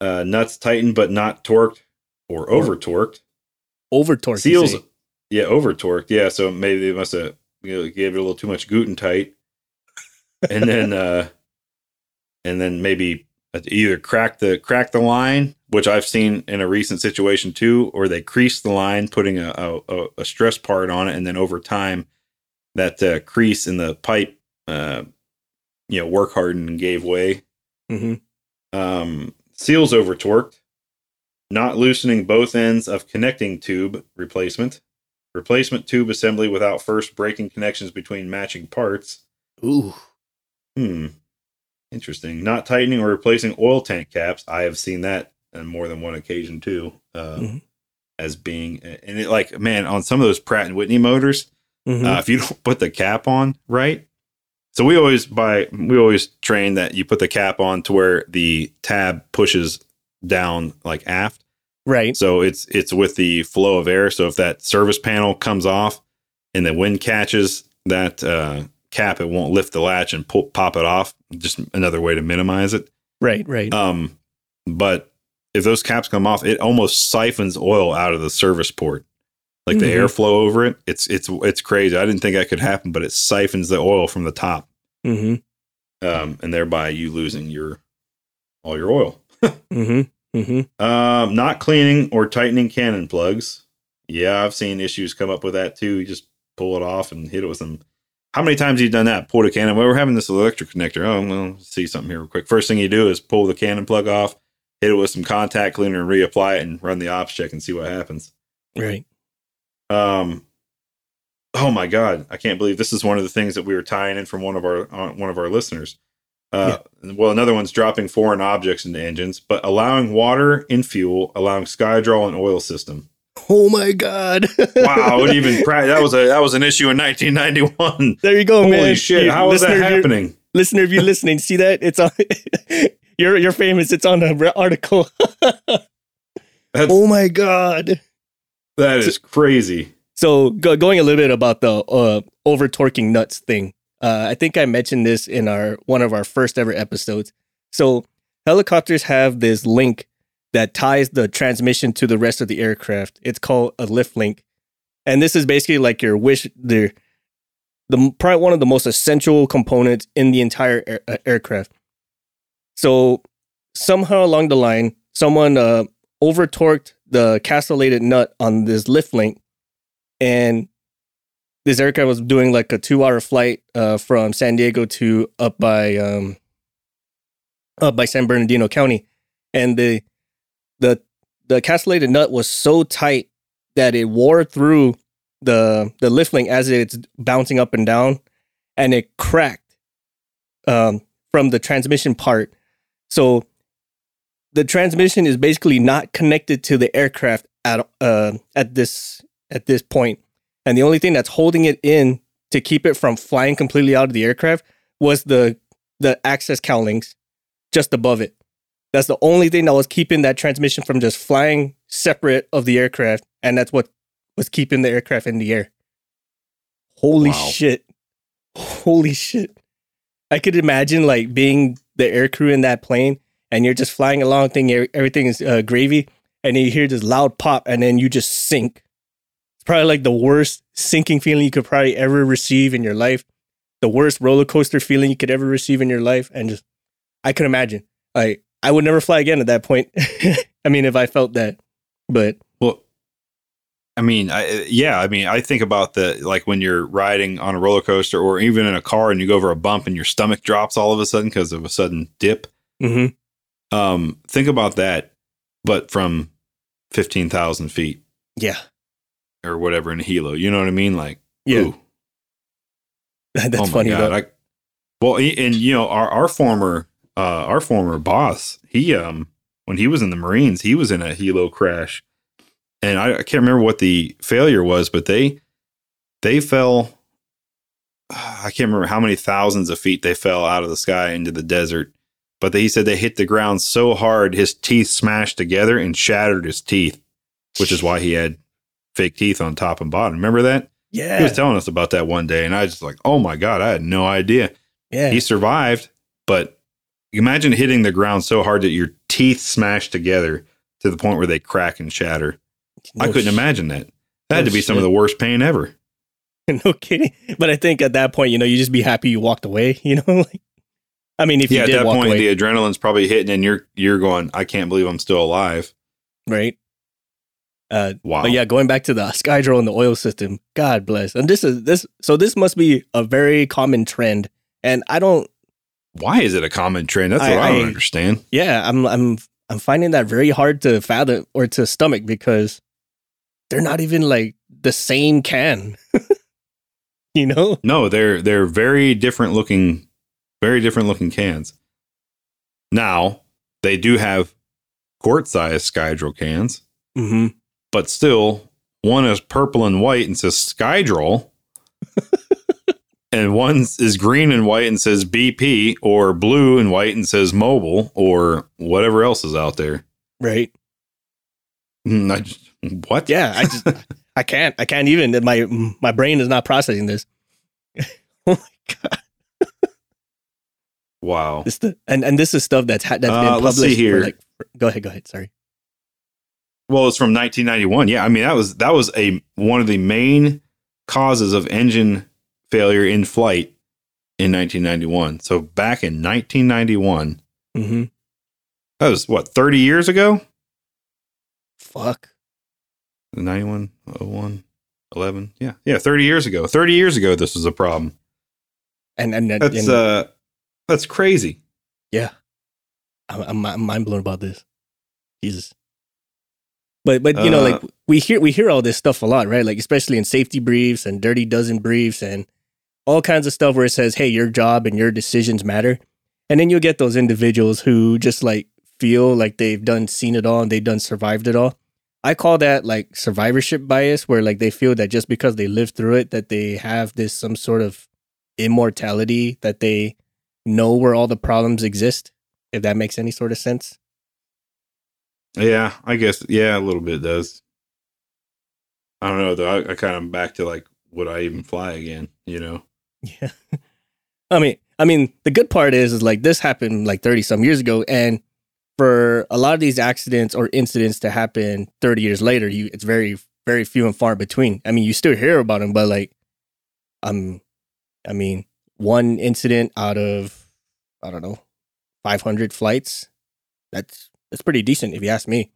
Uh, nuts tightened but not torqued or over torqued. Over torqued. Seals, yeah, over torqued. Yeah, so maybe they must have you know, gave it a little too much gluten tight, and then uh, and then maybe either crack the crack the line, which I've seen in a recent situation too, or they crease the line, putting a a, a stress part on it, and then over time, that uh, crease in the pipe, uh, you know, work hardened and gave way. hmm Um, seals over torqued, not loosening both ends of connecting tube replacement, replacement tube assembly without first breaking connections between matching parts. Ooh. Hmm. Interesting. Not tightening or replacing oil tank caps. I have seen that on more than one occasion too. Uh, Mhm. As being, and it like, man, on some of those Pratt and Whitney motors, Mhm. uh, if you <laughs> don't put the cap on right, so we always buy, we always train that you put the cap on to where the tab pushes down like aft. right. So it's it's with the flow of air. So if that service panel comes off and the wind catches that uh, cap, it won't lift the latch and pull, pop it off. Just another way to minimize it. Right. Right. Um, but if those caps come off, it almost siphons oil out of the service port, like the Mhm. airflow over it. It's it's it's crazy. I didn't think that could happen, but it siphons the oil from the top, hmm um, and thereby you losing your all your oil. <laughs> hmm hmm Um, not cleaning or tightening cannon plugs. Yeah, I've seen issues come up with that too. You just pull it off and hit it with some. How many times have you done that? Pulled a cannon. Well, we're having this electric connector. Oh, well, see something here real quick. First thing you do is pull the cannon plug off, hit it with some contact cleaner and reapply it and run the ops check and see what happens. Right. Um, oh my god, I can't believe this is one of the things that we were tying in from one of our uh, one of our listeners. Uh, Well, another one's dropping foreign objects into engines, but allowing water in fuel, allowing Skydrol and oil system. Oh my god. <laughs> Wow, it even pra- that was a that was an issue in 1991. there you go, Holy man. shit! You- How is that listener, if you're- happening? Listener, if you're listening, see that it's on. <laughs> you're you're famous. It's on the re- article. <laughs> That's, oh my god. that is crazy. So go, going a little bit about the uh, over torquing nuts thing. Uh, I think I mentioned this in our one of our first ever episodes. So helicopters have this link that ties the transmission to the rest of the aircraft. It's called a lift link, and this is basically like your wish the the probably one of the most essential components in the entire air, uh, aircraft. So somehow along the line, someone uh, over torqued the castellated nut on this lift link, and this aircraft was doing like a two hour flight uh, from San Diego to up by um, up by San Bernardino County, and the the the castellated nut was so tight that it wore through the the lift link as it's bouncing up and down, and it cracked um, from the transmission part. So the transmission is basically not connected to the aircraft at uh, at this at this point, and the only thing that's holding it in to keep it from flying completely out of the aircraft was the the access cowlings just above it. That's the only thing that was keeping that transmission from just flying separate of the aircraft, and that's what was keeping the aircraft in the air. Holy wow. shit! Holy shit! I could imagine like being the air crew in that plane, and you're just flying along, thinking everything is uh, gravy, and you hear this loud pop, and then you just sink. It's probably like the worst sinking feeling you could probably ever receive in your life, the worst roller coaster feeling you could ever receive in your life, and just I can imagine. Like I would never fly again at that point. <laughs> I mean, if I felt that, but well, I mean, I, yeah, I mean, I think about the like when you're riding on a roller coaster or even in a car and you go over a bump and your stomach drops all of a sudden because of a sudden dip. Mm-hmm. Um, think about that, but from fifteen thousand feet. Yeah, or whatever in a helo. You know what I mean? Like, yeah, ooh. <laughs> that's oh funny. God, I, well, and you know, our our former uh, our former boss, he um when he was in the Marines, he was in a helo crash, and I, I can't remember what the failure was, but they they fell. I can't remember how many thousands of feet they fell out of the sky into the desert, but they, he said they hit the ground so hard his teeth smashed together and shattered his teeth, which is why he had fake teeth on top and bottom. Remember that? Yeah. He was telling us about that one day, and I was just like, oh my God, I had no idea. Yeah. He survived, but Imagine hitting the ground so hard that your teeth smash together to the point where they crack and shatter. No I couldn't imagine that. That no had to be shit. some of the worst pain ever. <laughs> no kidding. But I think at that point, you know, you just be happy you walked away. <laughs> You know, like I mean, if yeah, you at that point, away, the adrenaline's probably hitting, and you're you're going, I can't believe I'm still alive. Right. Uh, wow. But yeah, going back to the Skydrol and the oil system, God bless. And this is this. So this must be a very common trend, and I don't why is it a common trend? That's what I, I don't understand. Yeah, I'm I'm I'm finding that very hard to fathom or to stomach because they're not even like the same can. <laughs> you know? No, they're they're very different looking very different looking cans. Now, they do have quart size Skydrol cans. Mm-hmm. But still, one is purple and white and says Skydrol. <laughs> and one is green and white and says BP, or blue and white and says Mobil, or whatever else is out there. Right. Mm, I just, what? Yeah, I just <laughs> I can't. I can't even. My my brain is not processing this. <laughs> oh my god. Wow. This the, and and this is stuff that's that's been uh, published. Let's see here. Like, go ahead. Go ahead. Sorry. Well, it's from 1991. Yeah, I mean that was that was a one of the main causes of engine failure in flight in 1991. So back in 1991, mm-hmm. that was what 30 years ago. Fuck. 91, 01, 11. Yeah, yeah, 30 years ago. 30 years ago, this was a problem. And and, that's and, uh, that's crazy. Yeah, I'm, I'm mind blown about this. Jesus. But but you know, like uh, we hear we hear all this stuff a lot, right? Like especially in safety briefs and dirty dozen briefs and all kinds of stuff where it says, hey, your job and your decisions matter. And then you'll get those individuals who just like feel like they've done seen it all and they've done survived it all. I call that like survivorship bias, where like they feel that just because they lived through it, that they have this some sort of immortality, that they know where all the problems exist, if that makes any sort of sense. Yeah, I guess yeah, a little bit does. I don't know though. I, I kind of back to like would I even fly again? You know. <laughs> Yeah. I mean, I mean, the good part is, is like this happened like 30 some years ago. And for a lot of these accidents or incidents to happen 30 years later, you it's very, very few and far between. I mean, you still hear about them, but like, um, I mean, one incident out of, I don't know, 500 flights, that's, that's pretty decent if you ask me.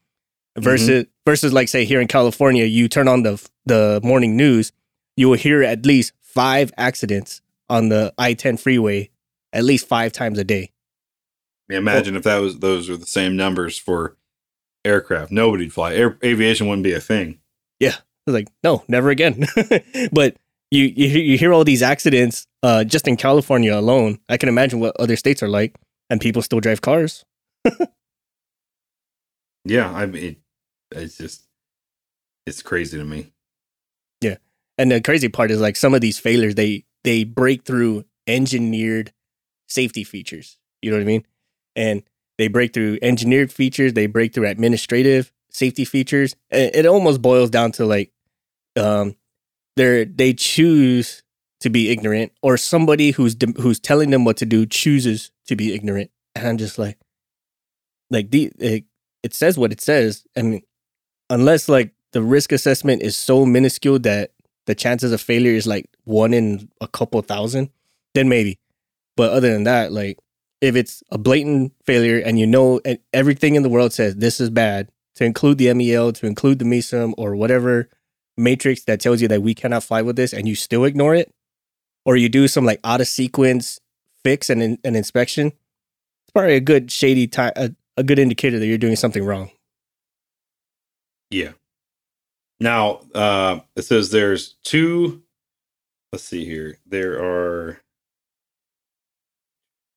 Versus, versus like say here in California, you turn on the, the morning news, you will hear at least five accidents on the I 10 freeway at least five times a day. Imagine if that was those are the same numbers for aircraft. Nobody'd fly. Air, aviation wouldn't be a thing. Yeah, I was like, no, never again. <laughs> but you, you hear- you hear all these accidents uh, just in California alone. I can imagine what other states are like, and people still drive cars. <laughs> Yeah, I mean, it's just it's crazy to me. And the crazy part is like some of these failures, they they break through engineered safety features. You know what I mean? And they break through engineered features. They break through administrative safety features. It, almost boils down to like, um, they're they choose to be ignorant, or somebody who's who's telling them what to do chooses to be ignorant. And I'm just like, like the it, it says what it says. I mean, unless like the risk assessment is so minuscule that the chances of failure is like one in a couple thousand, then maybe. But other than that, like if it's a blatant failure and you know and everything in the world says this is bad, to include the MEL, to include the MESUM or whatever matrix that tells you that we cannot fly with this and you still ignore it, or you do some like out of sequence fix and an, inspection, it's probably a good shady time, a, a good indicator that you're doing something wrong. Yeah. Now, uh, it says there's two. Let's see here. There are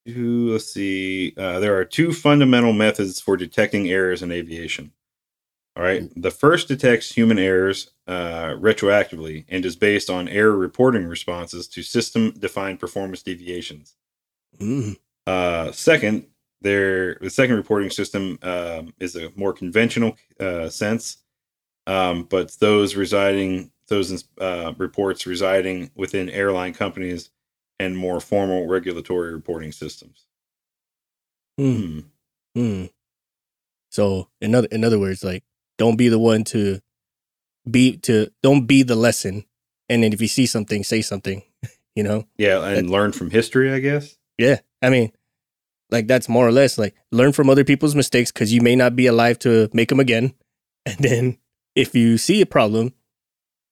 two. Let's see. Uh, there are two fundamental methods for detecting errors in aviation. All right. The first detects human errors uh, retroactively and is based on error reporting responses to system defined performance deviations. Mm. Uh, second, there the second reporting system um, is a more conventional uh, sense, um, but those residing those uh, reports residing within airline companies and more formal regulatory reporting systems. Mm. Hmm. Mm. So in other in other words, like don't be the one to be to don't be the lesson. And then if you see something, say something. <laughs> You know? Yeah, and learn from history, I guess. Yeah. I mean, like that's more or less like learn from other people's mistakes because you may not be alive to make them again. <laughs> And then if you see a problem,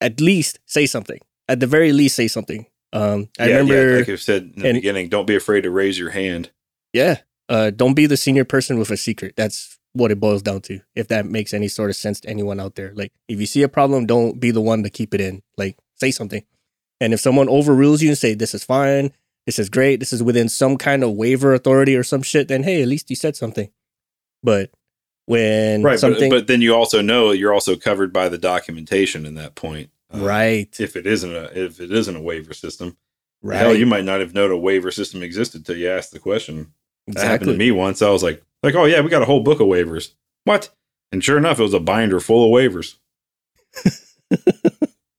at least say something. At the very least, say something. Um, I Yeah, remember, yeah, like I said in the and- beginning, don't be afraid to raise your hand. yeah, uh, don't be the senior person with a secret. That's what it boils down to. If that makes any sort of sense to anyone out there, like if you see a problem, don't be the one to keep it in. Like say something. And if someone overrules you and say this is fine, this is great, this is within some kind of waiver authority or some shit, then hey, at least you said something. But when Right, but, something but then you also know you're also covered by the documentation in that point. Uh, right, If it isn't a if it isn't a waiver system, right, hell, you might not have known a waiver system existed till you asked the question. That happened to me once. I was like, like, oh yeah, we got a whole book of waivers. What? And sure enough, it was a binder full of waivers.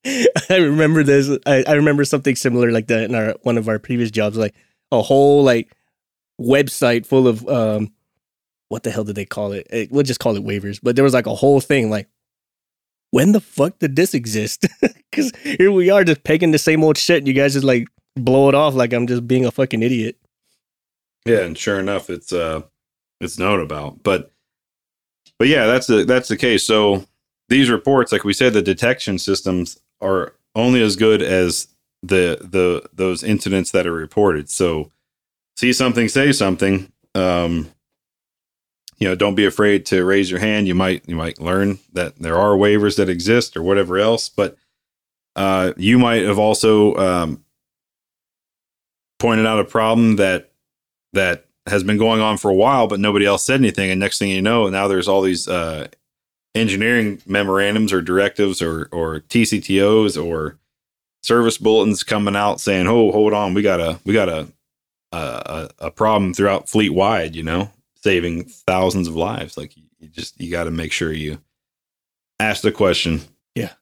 <laughs> I remember this. I, I remember something similar like that in our one of our previous jobs, like a whole like website full of um, what the hell did they call it? Eh, We'll just call it waivers. But there was like a whole thing like, when the fuck did this exist? <laughs> Because here we are just pegging the same old shit. And you guys just like blow it off like I'm just being a fucking idiot. Yeah, and sure enough, it's uh, it's known about. But, but yeah, that's the that's the case. So these reports, like we said, the detection systems are only as good as the the those incidents that are reported. So see something, say something. Um, you know, don't be afraid to raise your hand. You might you might learn that there are waivers that exist or whatever else. But uh, you might have also um, pointed out a problem that that has been going on for a while, but nobody else said anything. And next thing you know, now there's all these uh, engineering memorandums or directives or or TCTOs or service bulletins coming out saying, "Oh, hold on, we got a we got a a, a problem throughout fleet wide." You know, saving thousands of lives. Like you just you got to make sure you ask the question. Yeah,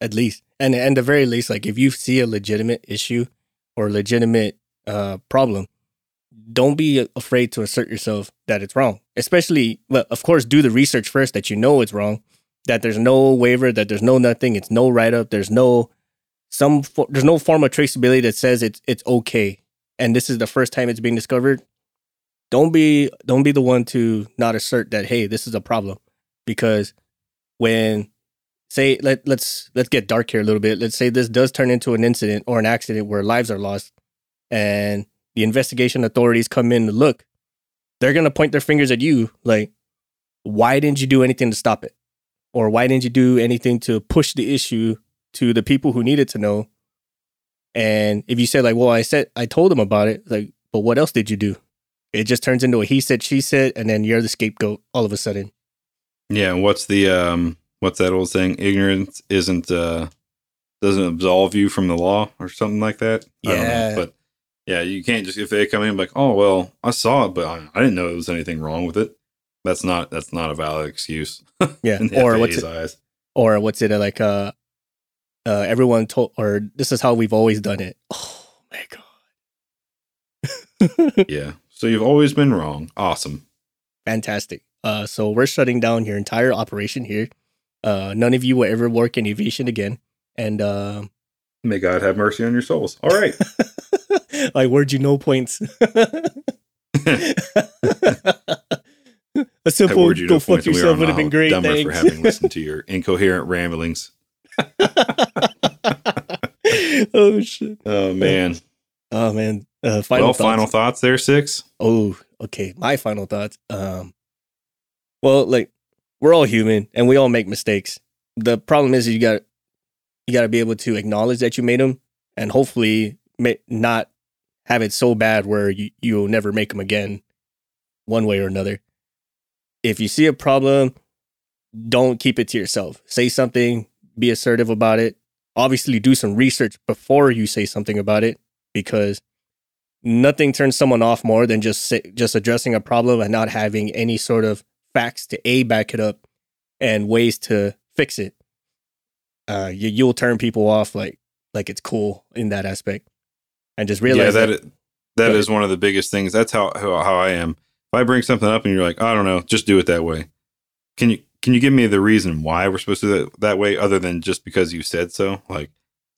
at least and and the very least like if you see a legitimate issue or legitimate uh problem don't be afraid to assert yourself that it's wrong. Especially, well, of course, do the research first that you know it's wrong, that there's no waiver, that there's no nothing, it's no write up, there's no some fo- there's no form of traceability that says it's it's okay, and this is the first time it's being discovered. Don't be don't be the one to not assert that hey, this is a problem, because when say let let's let's get dark here a little bit. Let's say this does turn into an incident or an accident where lives are lost, and the investigation authorities come in to look, they're gonna point their fingers at you like, why didn't you do anything to stop it, or why didn't you do anything to push the issue to the people who needed to know? And if you say like, well, I said I told them about it, like, but what else did you do? It just turns into a he said she said, and then you're the scapegoat all of a sudden. Yeah, what's the um what's that old saying? Ignorance isn't uh doesn't absolve you from the law or something like that. I don't know, Yeah. but yeah, you can't just if they come in like, oh well, I saw it, but I, I didn't know there was anything wrong with it. That's not that's not a valid excuse <laughs> Yeah, or FAA's what's it, eyes. or what's it like? Uh, uh, everyone told, or this is how we've always done it. <sighs> Oh my god, <laughs> Yeah. So you've always been wrong. Awesome. fantastic. Uh, so we're shutting down your entire operation here. Uh, none of you will ever work in aviation again. And uh, May God have mercy on your souls. All right. <laughs> like, where'd you know points? <laughs> A simple you go fuck points, and we are yourself would have been great. Dumber for having listened to your <laughs> incoherent ramblings. oh shit. Oh man. Oh man. Uh, final well, thoughts. final thoughts there, six. Oh, okay. My final thoughts. Um, well, like we're all human and we all make mistakes. The problem is you got you got to be able to acknowledge that you made them and hopefully ma- not have it so bad where you you'll never make them again, one way or another. If you see a problem, don't keep it to yourself. Say something. Be assertive about it. Obviously, do some research before you say something about it because nothing turns someone off more than just just addressing a problem and not having any sort of facts to a back it up and ways to fix it. Uh, you, you'll turn people off like like it's cool in that aspect, and just realize yeah, that, that that is one of the biggest things. That's how, how how I am. If I bring something up and you're like, I don't know, just do it that way. Can you can you give me the reason why we're supposed to do it that way, other than just because you said so? Like,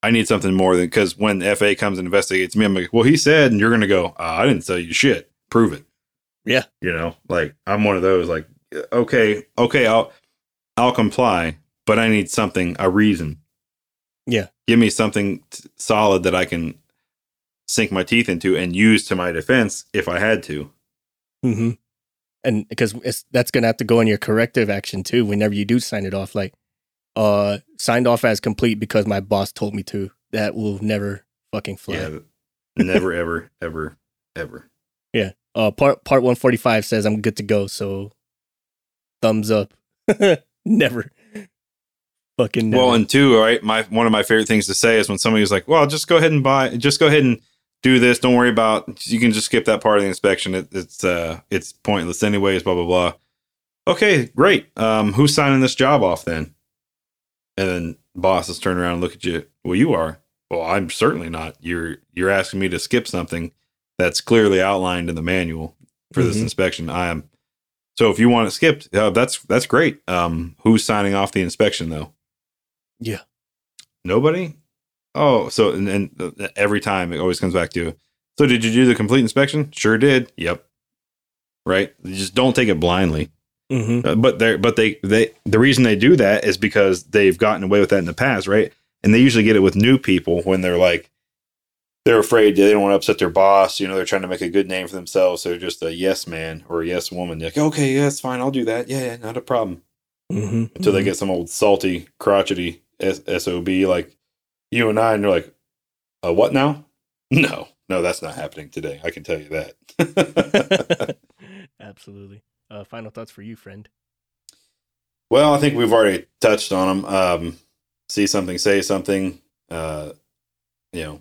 I need something more than because when the FA comes and investigates me, I'm like, well, he said, and you're gonna go, uh, I didn't tell you shit. Prove it. Yeah. you know, like I'm one of those. Like, okay, okay, I'll I'll comply, but I need something, a reason. Yeah. give me something t- solid that I can sink my teeth into and use to my defense if I had to. Mm-hmm. and because that's gonna have to go in your corrective action too. Whenever you do sign it off, like uh, signed off as complete because my boss told me to. That will never fucking fly. Yeah, never, ever, ever, ever. Yeah. Uh, part part one forty five says I'm good to go. So thumbs up. <laughs> never. Fucking never. Well, and two, right? My one of my favorite things to say is when somebody's like, "Well, just go ahead and buy, just go ahead and do this. Don't worry about. You can just skip that part of the inspection. It, it's uh, it's pointless anyways. Blah blah blah." Okay, great. Um, who's signing this job off then? And then bosses turn around and look at you. Well, you are. Well, I'm certainly not. You're you're asking me to skip something that's clearly outlined in the manual for this Mhm. inspection. I am. So if you want it skipped, uh, that's that's great. Um, who's signing off the inspection though? Yeah. Nobody. Oh, so and, and uh, every time it always comes back to. So did you do the complete inspection? Sure did. Yep. Right. You just don't take it blindly. Mhm. Uh, but they but they they the reason they do that is because they've gotten away with that in the past, right? And they usually get it with new people when they're like they're afraid they don't want to upset their boss. You know, they're trying to make a good name for themselves. They're just a yes man or a yes woman. They're like, okay, yeah, that's fine. I'll do that. Yeah, yeah, not a problem. Mhm. Until they get some old salty, crotchety sob like you and I, and they're like, uh, what now? <laughs> No, no, that's not happening today. I can tell you that. <laughs> <laughs> Absolutely. Uh, final thoughts for you, friend. Well, I think we've already touched on them. Um, see something, say something. Uh, you know,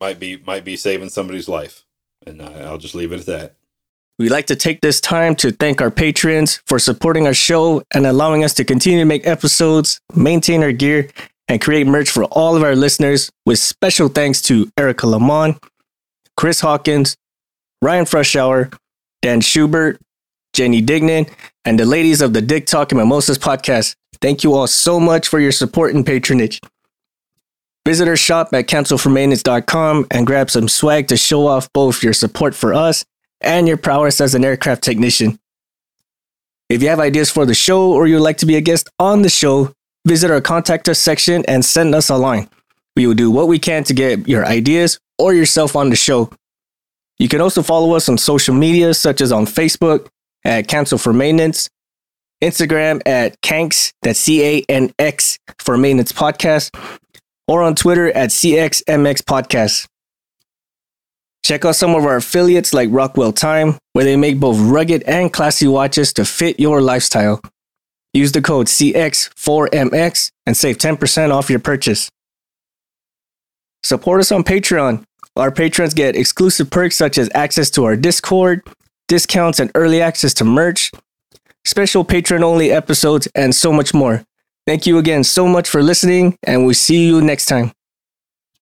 might be might be saving somebody's life, and I, I'll just leave it at that. We'd like to take this time to thank our patrons for supporting our show and allowing us to continue to make episodes, maintain our gear, and create merch for all of our listeners. With special thanks to Erica Lamont, Chris Hawkins, Ryan Freshour, Dan Schubert, Jenny Dignan, and the ladies of the Dick Talk and Mimosas podcast. Thank you all so much for your support and patronage. Visit our shop at cancelformaintenance.com and grab some swag to show off both your support for us and your prowess as an aircraft technician. If you have ideas for the show or you'd like to be a guest on the show, visit our contact us section and send us a line. We will do what we can to get your ideas or yourself on the show. You can also follow us on social media, such as on Facebook at Cancel for Maintenance, Instagram at Canx, that's C A N X for Maintenance Podcast, or on Twitter at CXMX Podcast. Check out some of our affiliates like Rockwell Time, where they make both rugged and classy watches to fit your lifestyle. Use the code CX4MX and save 10% off your purchase. Support us on Patreon. Our patrons get exclusive perks such as access to our Discord, discounts and early access to merch, special patron only episodes, and so much more. Thank you again so much for listening, and we'll see you next time.